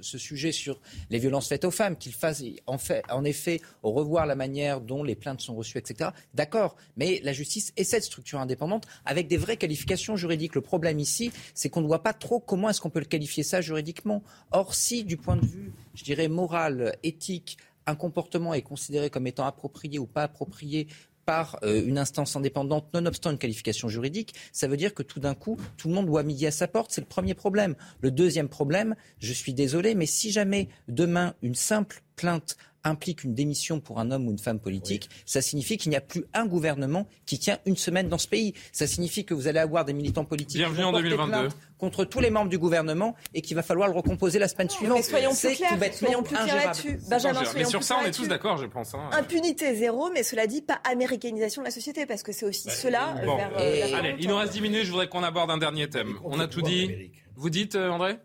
G: sujet sur les violences faites aux femmes, qu'il fasse en effet au revoir la manière dont les plaintes sont reçues, etc. D'accord, mais la justice est cette structure indépendante avec des vraies qualifications juridiques. Le problème ici, c'est qu'on ne voit pas trop comment est-ce qu'on peut le qualifier ça juridiquement. Or, si du point de vue, je dirais, moral, éthique, un comportement est considéré comme étant approprié ou pas approprié par euh, une instance indépendante, nonobstant une qualification juridique, ça veut dire que tout d'un coup, tout le monde doit midi à sa porte. C'est le premier problème. Le deuxième problème, je suis désolé, mais si jamais demain une simple plainte implique une démission pour un homme ou une femme politique, ça signifie qu'il n'y a plus un gouvernement qui tient une semaine dans ce pays. Ça signifie que vous allez avoir des militants politiques
A: Bienvenue qui vont en 2022.
G: contre tous les membres du gouvernement et qu'il va falloir le recomposer la semaine suivante.
D: Mais soyons plus clairs, soyons plus clairs là-dessus. Benjamin,
A: mais sur ça, on est tous d'accord, je pense. Hein.
D: Impunité zéro, mais cela dit pas américanisation de la société, parce que c'est aussi bah, cela.
A: Bon. Vers, euh, allez, il nous reste 10 minutes, je voudrais qu'on aborde un dernier thème. On a tout dit. Vous dites, euh, André?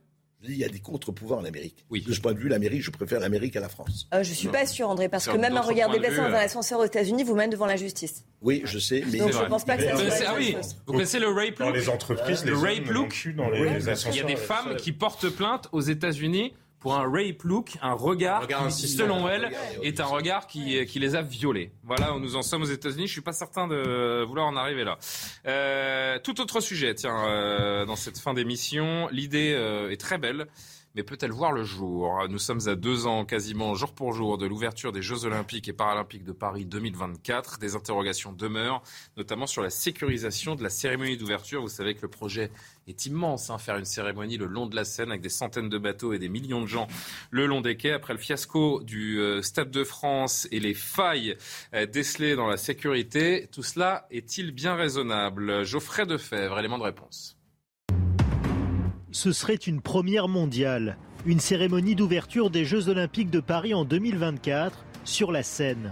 F: Il y a des contre-pouvoirs en Amérique. Oui. De ce point de vue, l'Amérique, je préfère l'Amérique à la France.
D: Euh, je suis pas sûr, André, parce que même un regard déplacé dans l'ascenseur aux États-Unis vous mène devant la justice.
F: Oui, je sais, mais
D: Donc je ne pense pas que ça
A: soit Ah oui, vous connaissez le rape look
H: Dans les entreprises,
A: le
H: les
A: rape look.
H: Dans les ascenseurs,
A: il y a des femmes qui portent plainte aux États-Unis pour un rape look, un regard, qui, selon elle, est un regard qui, qui les a violés. Voilà, nous en sommes aux États-Unis. Je suis pas certain de vouloir en arriver là. Euh, tout autre sujet, tiens, euh, dans cette fin d'émission, l'idée euh, est très belle mais peut-elle voir le jour? Nous sommes à deux ans, quasiment jour pour jour, de l'ouverture des Jeux Olympiques et Paralympiques de Paris 2024. Des interrogations demeurent, notamment sur la sécurisation de la cérémonie d'ouverture. Vous savez que le projet est immense, hein, faire une cérémonie le long de la Seine avec des centaines de bateaux et des millions de gens le long des quais. Après le fiasco du euh, Stade de France et les failles euh, décelées dans la sécurité, tout cela est-il bien raisonnable? Geoffrey Defebvre, élément de réponse.
R: Ce serait une première mondiale, une cérémonie d'ouverture des Jeux Olympiques de Paris en 2024 sur la Seine.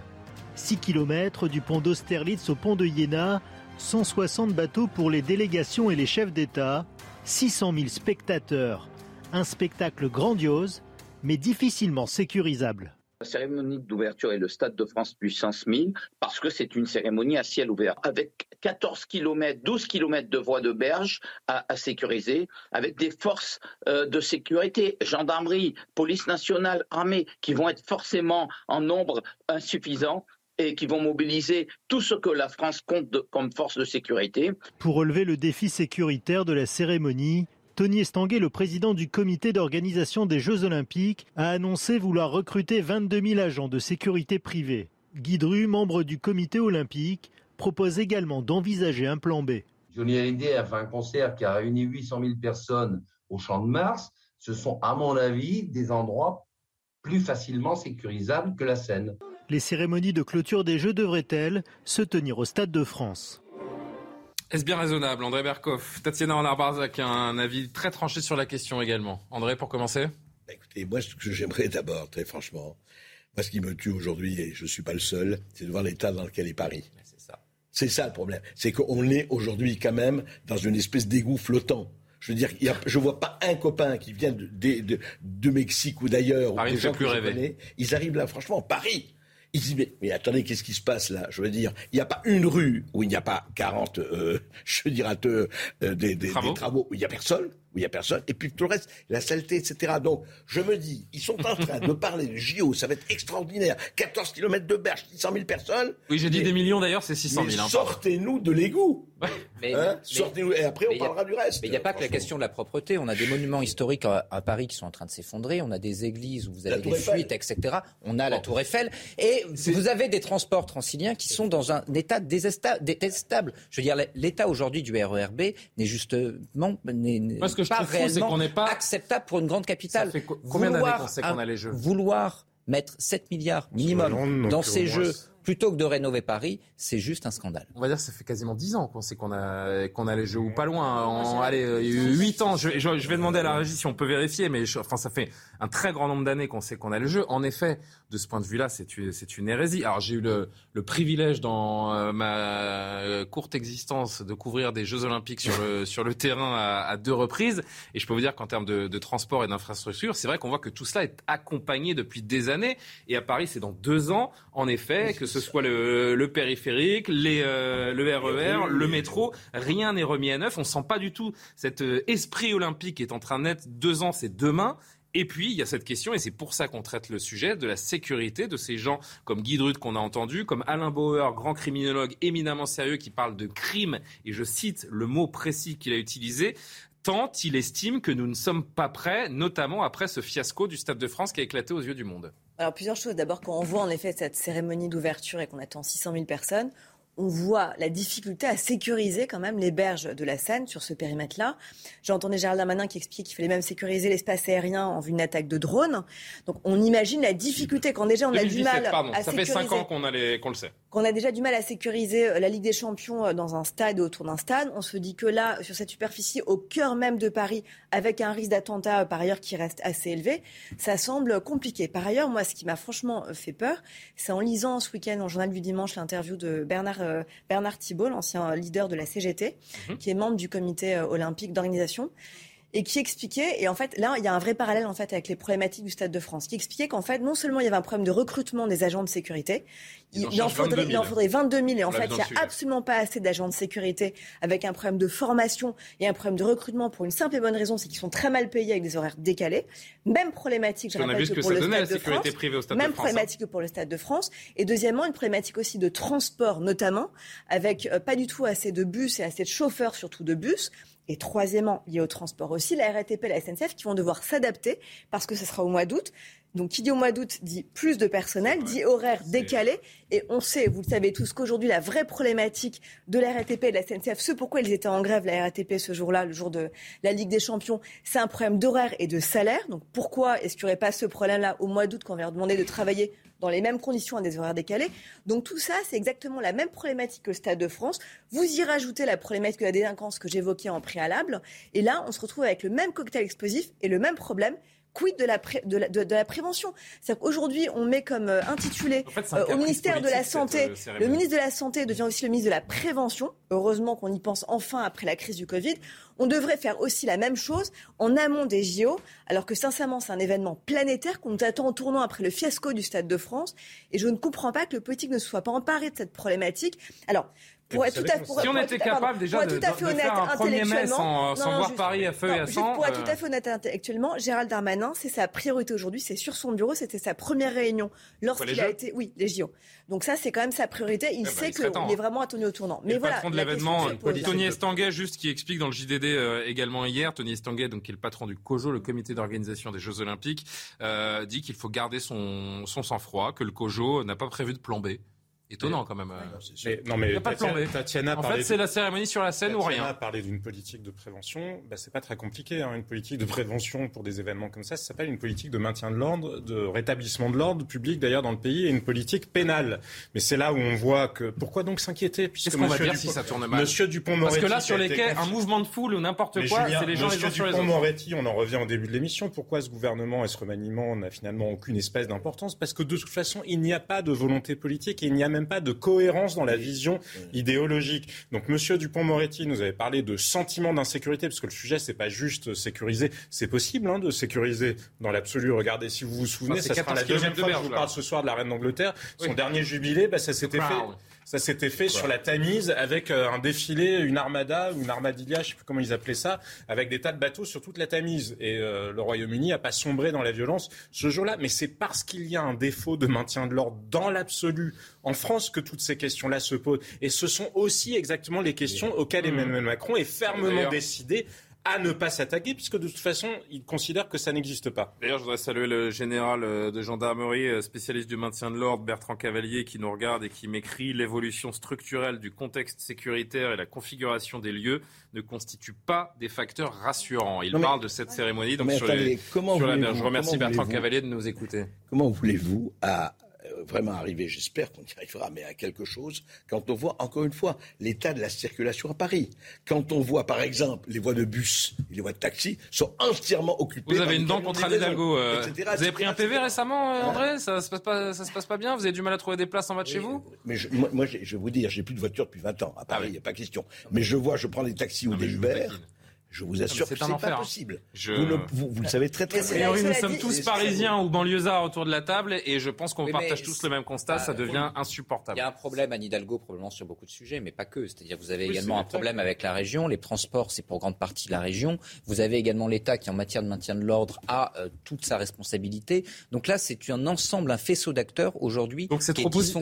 R: 6 km du pont d'Austerlitz au pont de Iéna, 160 bateaux pour les délégations et les chefs d'État, 600 000 spectateurs. Un spectacle grandiose, mais difficilement sécurisable.
S: La cérémonie d'ouverture est le Stade de France puissance 1000 parce que c'est une cérémonie à ciel ouvert avec 14 km, 12 km de voies de berge à, sécuriser, avec des forces euh, de sécurité, gendarmerie, police nationale, armée, qui vont être forcément en nombre insuffisant et qui vont mobiliser tout ce que la France compte comme force de sécurité.
R: Pour relever le défi sécuritaire de la cérémonie, Tony Estanguet, le président du comité d'organisation des Jeux Olympiques, a annoncé vouloir recruter 22 000 agents de sécurité privée. Guy Dru, membre du comité olympique, propose également d'envisager un plan B.
T: Johnny Hallyday a fait un concert qui a réuni 800 000 personnes au Champ de Mars. Ce sont, à mon avis, des endroits plus facilement sécurisables que la Seine.
R: Les cérémonies de clôture des Jeux devraient-elles se tenir au Stade de France?
A: Est-ce bien raisonnable André Berkoff, Tatiana Renard-Barzac, un avis très tranché sur la question également. André, pour commencer?
F: Bah, Écoutez, moi, ce que j'aimerais d'abord, très franchement, moi, ce qui me tue aujourd'hui, et je ne suis pas le seul, c'est de voir l'état dans lequel est Paris. C'est ça. C'est ça le problème. C'est qu'on est aujourd'hui quand même dans une espèce d'égout flottant. Je veux dire, je ne vois pas un copain qui vient de, de, Mexique ou d'ailleurs,
A: ou des gens plus rêver.
F: ils arrivent là, franchement, Paris. Il dit, mais, attendez, qu'est-ce qui se passe là? Je veux dire, il n'y a pas une rue où il n'y a pas 40, euh, je dirais, euh, des, des, travaux. des travaux où il n'y a personne où il n'y a personne, et puis tout le reste, la saleté, etc. Donc, je me dis, ils sont en train de parler de JO, ça va être extraordinaire. 14 km de berge, 600 000 personnes.
A: Oui, j'ai dit des millions d'ailleurs, c'est 600 000. Hein,
F: sortez-nous de l'égout. Hein sortez-nous, et après, on parlera du reste.
G: Mais il n'y a pas que la question de la propreté. On a des monuments historiques à, Paris qui sont en train de s'effondrer. On a des églises où vous avez des fuites, etc. On a la Tour Eiffel. Et vous avez des transports transiliens qui sont dans un état détestable. Je veux dire, l'état aujourd'hui du RERB n'est justement
A: pas
G: acceptable pour une grande capitale.
A: combien d'années qu'on sait qu'on a les jeux?
G: Vouloir mettre 7 milliards minimum dans ces jeux plutôt que de rénover Paris, c'est juste un scandale.
A: On va dire que ça fait quasiment 10 ans qu'on sait qu'on a, qu'on a les jeux ou pas loin. En, allez, euh, 8 ans. Je, je, je, vais demander à la régie si on peut vérifier, mais je, enfin, ça fait un très grand nombre d'années qu'on sait qu'on a les jeux. En effet, de ce point de vue-là, c'est une, c'est une hérésie. Alors, j'ai eu le, le privilège dans euh, ma courte existence de couvrir des Jeux Olympiques sur le, sur le terrain à, à deux reprises. Et je peux vous dire qu'en termes de, de transport et d'infrastructure, c'est vrai qu'on voit que tout cela est accompagné depuis des années. Et à Paris, c'est dans deux ans, en effet, que ce soit le, le périphérique, les, euh, le RER, le métro, rien n'est remis à neuf. On sent pas du tout cet euh, esprit olympique qui est en train d'être deux ans, c'est demain. Et puis, il y a cette question, et c'est pour ça qu'on traite le sujet, de la sécurité de ces gens comme Guy Drut qu'on a entendu, comme Alain Bauer, grand criminologue éminemment sérieux qui parle de crime, et je cite le mot précis qu'il a utilisé, tant il estime que nous ne sommes pas prêts, notamment après ce fiasco du Stade de France qui a éclaté aux yeux du monde.
D: Alors plusieurs choses. D'abord, quand on voit en effet cette cérémonie d'ouverture et qu'on attend 600 000 personnes, on voit la difficulté à sécuriser quand même les berges de la Seine sur ce périmètre-là. J'ai entendu Gérald Darmanin qui explique qu'il fallait même sécuriser l'espace aérien en vue d'une attaque de drone. Donc on imagine la difficulté quand déjà on
A: 2017,
D: a du mal
A: pardon,
D: à
A: ça
D: sécuriser.
A: fait 5 ans qu'on, le sait.
D: Qu'on a déjà du mal à sécuriser euh, la Ligue des Champions euh, dans un stade autour d'un stade. On se dit que là, sur cette superficie, au cœur même de Paris, avec un risque d'attentat euh, par ailleurs qui reste assez élevé, ça semble compliqué. Par ailleurs, moi, ce qui m'a franchement fait peur, c'est en lisant ce week-end, en journal du dimanche, l'interview de Bernard, euh, Bernard Thibault, l'ancien leader de la CGT,
A: Mhm.
D: qui est membre du comité euh, olympique d'organisation et qui expliquait, et en fait, là, il y a un vrai parallèle en fait avec les problématiques du Stade de France, qui expliquait qu'en fait, non seulement il y avait un problème de recrutement des agents de sécurité, il,
A: en
D: il en
A: cherchent
D: faudrait,
A: 22
D: il en
A: 000.
D: faudrait 22 000, et en fait, il n'y a absolument pas assez d'agents de sécurité, avec un problème de formation et un problème de recrutement pour une simple et bonne raison, c'est qu'ils sont très mal payés avec des horaires décalés. Même problématique, je rappelle
A: que
D: pour le Stade de France.
A: Stade
D: Même
A: de France, hein.
D: problématique que pour le Stade de France. Et deuxièmement, une problématique aussi de transport, notamment, avec euh, pas du tout assez de bus et assez de chauffeurs, surtout de bus. Et troisièmement, lié au transport aussi, la RATP et la SNCF qui vont devoir s'adapter parce que ce sera au mois d'août. Donc, qui dit au mois d'août dit plus de personnel, dit horaire décalé. Et on sait, vous le savez tous, qu'aujourd'hui, la vraie problématique de la RATP et de la SNCF, ce pourquoi ils étaient en grève, la RATP, ce jour-là, le jour de la Ligue des Champions, c'est un problème d'horaire et de salaire. Donc, pourquoi est-ce qu'il n'y aurait pas ce problème-là au mois d'août quand on va leur demander de travailler dans les mêmes conditions à des horaires décalés? Donc tout ça, c'est exactement la même problématique que le Stade de France. Vous y rajoutez la problématique de la délinquance que j'évoquais en préalable. Et là, on se retrouve avec le même cocktail explosif et le même problème. Quid de la, pré- de la, de- de la prévention C'est-à-dire qu'aujourd'hui, on met comme euh, intitulé
A: fait,
D: euh, au ministère de la Santé,
A: cette, euh,
D: le ministre de la Santé devient aussi le ministre de la Prévention. Heureusement qu'on y pense enfin après la crise du Covid. On devrait faire aussi la même chose en amont des JO, alors que sincèrement, c'est un événement planétaire qu'on attend en tournant après le fiasco du Stade de France. Et je ne comprends pas que le politique ne soit pas emparé de cette problématique. Alors, pour être tout à
A: qu'on- Si on
D: pour
A: était capable déjà
D: pour
A: de-
D: à
A: faire
D: honnête
A: un 1er mai
D: intellectuellement-
A: sans- sans
D: Non,
A: voir
D: juste-
A: Paris à feu et à sang,
D: Pour être
A: euh,
D: tout à fait honnête intellectuellement, Gérald Darmanin, c'est sa priorité aujourd'hui, c'est sur son bureau, c'était sa première réunion lorsqu'il a été, oui, les JO. Donc ça, c'est quand même sa priorité. Il sait
A: il serait temps,
D: qu'il est
A: hein.
D: vraiment attendu au tournant.
A: Et
D: Mais
A: le
D: voilà,
A: patron de l'événement,
D: pose.
A: Tony Estanguet, juste qui explique dans le JDD euh, également hier, Tony Estanguet, donc qui est le patron du COJO, le comité d'organisation des Jeux Olympiques, euh, dit qu'il faut garder son, son sang-froid, que le COJO n'a pas prévu de plan B. Étonnant quand même. euh.
H: Mais- non, mais
A: Il n'y a pas de plan B.
H: Tatiana- Tatiana
A: en fait,
H: de-
A: c'est la cérémonie sur la scène ou
H: Tatiana
A: rien.
H: a parlé d'une politique de prévention. Bah, c'est pas très compliqué. Hein. Une politique de prévention pour des événements comme ça, ça s'appelle une politique de maintien de l'ordre, de rétablissement de l'ordre public d'ailleurs dans le pays et une politique pénale. Mais c'est là où on voit que pourquoi donc s'inquiéter puisque
A: Qu'est-ce qu'on va
H: Monsieur
A: dire
H: Dupont-
A: si ça tourne mal
H: Monsieur Dupont-Moretti
A: Parce que là, sur les quais, un mouvement de foule ou n'importe quoi, c'est les gens les
H: Monsieur
A: uns sur les autres.
H: On en revient au début de l'émission. Pourquoi ce gouvernement et ce remaniement n'a finalement aucune espèce d'importance? Parce que de toute façon, il n'y a pas de volonté politique et il n'y a même pas de cohérence dans la vision idéologique. Donc, Monsieur Dupont-Moretti nous avait parlé de sentiment d'insécurité, parce que le sujet, c'est pas juste sécuriser. C'est possible hein, de sécuriser dans l'absolu. Regardez, si vous vous souvenez,
A: Enfin, c'est
H: ça sera la
A: 14
H: deuxième fois que je vous parle ce soir de la reine d'Angleterre. Son
A: Oui.
H: dernier jubilé, bah, ça s'était fait. Ça s'était fait sur la Tamise avec euh, un défilé, une armada ou une armadilla, je sais plus comment ils appelaient ça, avec des tas de bateaux sur toute la Tamise. Et euh, le Royaume-Uni n'a pas sombré dans la violence ce jour-là. Mais c'est parce qu'il y a un défaut de maintien de l'ordre dans l'absolu en France que toutes ces questions-là se posent. Et ce sont aussi exactement les questions auxquelles Emmanuel Macron est fermement décidé à ne pas s'attaquer, puisque de toute façon, il considère que ça n'existe pas.
A: D'ailleurs, je voudrais saluer le général euh, de gendarmerie, euh, spécialiste du maintien de l'ordre, Bertrand Cavalier, qui nous regarde et qui m'écrit l'évolution structurelle du contexte sécuritaire et la configuration des lieux ne constituent pas des facteurs rassurants. Il
F: Non, mais-
A: parle de cette cérémonie donc
F: mais
A: sur,
F: attendez,
A: les,
F: comment
A: sur la. Je remercie
F: comment
A: Bertrand Cavalier de nous écouter.
F: Comment voulez-vous, à vraiment arriver, j'espère qu'on y arrivera, mais à quelque chose, quand on voit, encore une fois, l'état de la circulation à Paris. Quand on voit, par exemple, les voies de bus et les voies de taxi sont entièrement occupées.
A: Vous avez une dent contre Hidalgo. euh, vous avez pris un PV récemment, euh, André ça se, passe pas, ça se passe pas bien Vous avez du mal à trouver des places en bas de chez vous
F: Mais je, moi, je vais vous dire, j'ai plus de voiture depuis 20 ans. À Paris, il n'y a pas question. Mais je vois, je prends des taxis ou des Uber. Je vous assure
A: c'est
F: que
A: un
F: c'est
A: enfer,
F: pas
A: hein.
F: possible.
A: Je-
F: Vous, ne- vous- vous le savez très très bien.
A: nous sommes tous parisiens ou banlieusards autour de la table et je pense qu'on
G: Oui,
A: partage tous le même constat,
G: Ah,
A: ça devient insupportable.
G: Il y a un problème à Hidalgo probablement sur beaucoup de sujets, mais pas que. C'est-à-dire vous avez
A: Oui,
G: également un problème avec la région. Les transports, c'est pour grande partie la région. Vous avez également l'État qui, en matière de maintien de l'ordre, a euh, toute sa responsabilité. Donc là, c'est un ensemble, un faisceau d'acteurs aujourd'hui.
A: Donc c'est
G: qui est
A: trop, posi-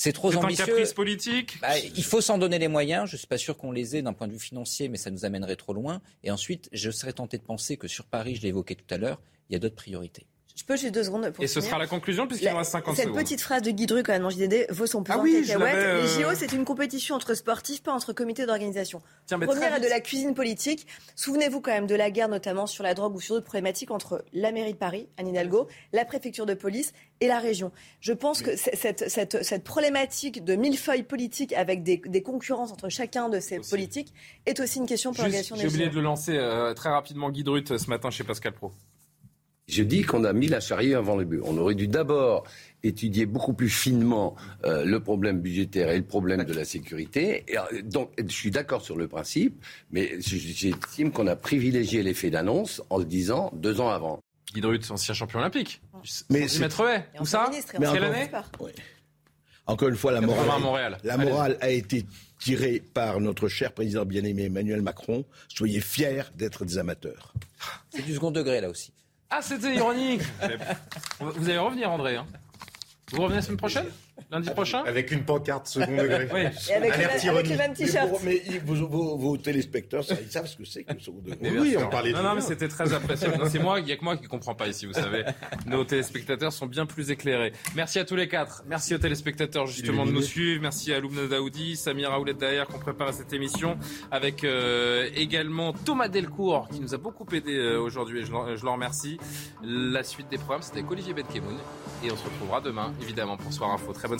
A: c'est trop ambitieux
G: C'est
A: un caprice politique
G: Bah, il faut s'en donner les moyens. Je suis pas sûr qu'on les ait d'un point de vue financier, mais ça nous amènerait trop loin. Et ensuite, je serais tenté de penser que sur Paris, je l'ai évoqué tout à l'heure, il y a d'autres priorités.
D: Je peux juste deux secondes pour
A: Et ce sera la conclusion puisqu'il nous reste 50
D: Cette
A: secondes.
D: petite phrase de Guy Druck, quand même, dans JDD, vaut son pesant
A: Ah oui,
D: Les
A: euh,
D: JO, c'est une compétition entre sportifs, pas entre comités d'organisation.
A: Tiens, mais
D: Revenir
A: très
D: à de la cuisine politique. Souvenez-vous quand même de la guerre, notamment sur la drogue ou sur d'autres problématiques entre la mairie de Paris, Anne Hidalgo, la préfecture de police et la région. Je pense que cette, cette, cette problématique de millefeuille politique avec des, des concurrences entre chacun de ces politiques est aussi une question pour l'organisation
A: J'ai
D: des
A: oublié
D: JO.
A: de le lancer euh, très rapidement, Guy Drut, ce matin chez Pascal Pro.
U: Je dis qu'on a mis la charrue avant le but. On aurait dû d'abord étudier beaucoup plus finement euh, le problème budgétaire et le problème de la sécurité. Et, euh, donc, je suis d'accord sur le principe, mais je- j'estime qu'on a privilégié l'effet d'annonce en le disant deux ans avant.
A: Guy ancien champion olympique.
F: Mais c'est-.
A: Où ça
F: Mais
A: Quelle
F: encore-
A: année
F: Ouais. Encore une fois, la
A: 80
F: morale,
A: à Montréal.
F: la morale a été tirée par notre cher président bien-aimé Emmanuel Macron. Soyez fiers d'être des amateurs.
G: C'est du second degré là aussi.
A: Ah, c'était ironique. Vous allez revenir, André. hein. Vous revenez la semaine prochaine? Lundi prochain
H: Avec une pancarte second degré.
A: Oui.
D: Et avec, le, avec
H: ironie.
D: le même
F: Mais,
D: t-shirt.
F: mais ils- vos, vos- vos téléspectateurs, ça, ils savent ce que c'est que le second degré.
A: Mais
H: Oui,
A: sûr.
H: on parlait
A: Non,
H: de
A: non, mais c'était très appréciable. C'est moi, il y a que moi qui comprends pas ici, vous savez. Nos téléspectateurs sont bien plus éclairés. Merci à tous les quatre. Merci aux téléspectateurs justement de nous suivre. Merci à Loubna Daoudi, Samira Ouled derrière qui ont préparé cette émission, avec euh, également Thomas Delcourt qui nous a beaucoup aidé euh, aujourd'hui et je l'en je l'en remercie. La suite des programmes, c'était avec Olivier Benkemoun et on se retrouvera demain évidemment pour Soir Info. Très bonne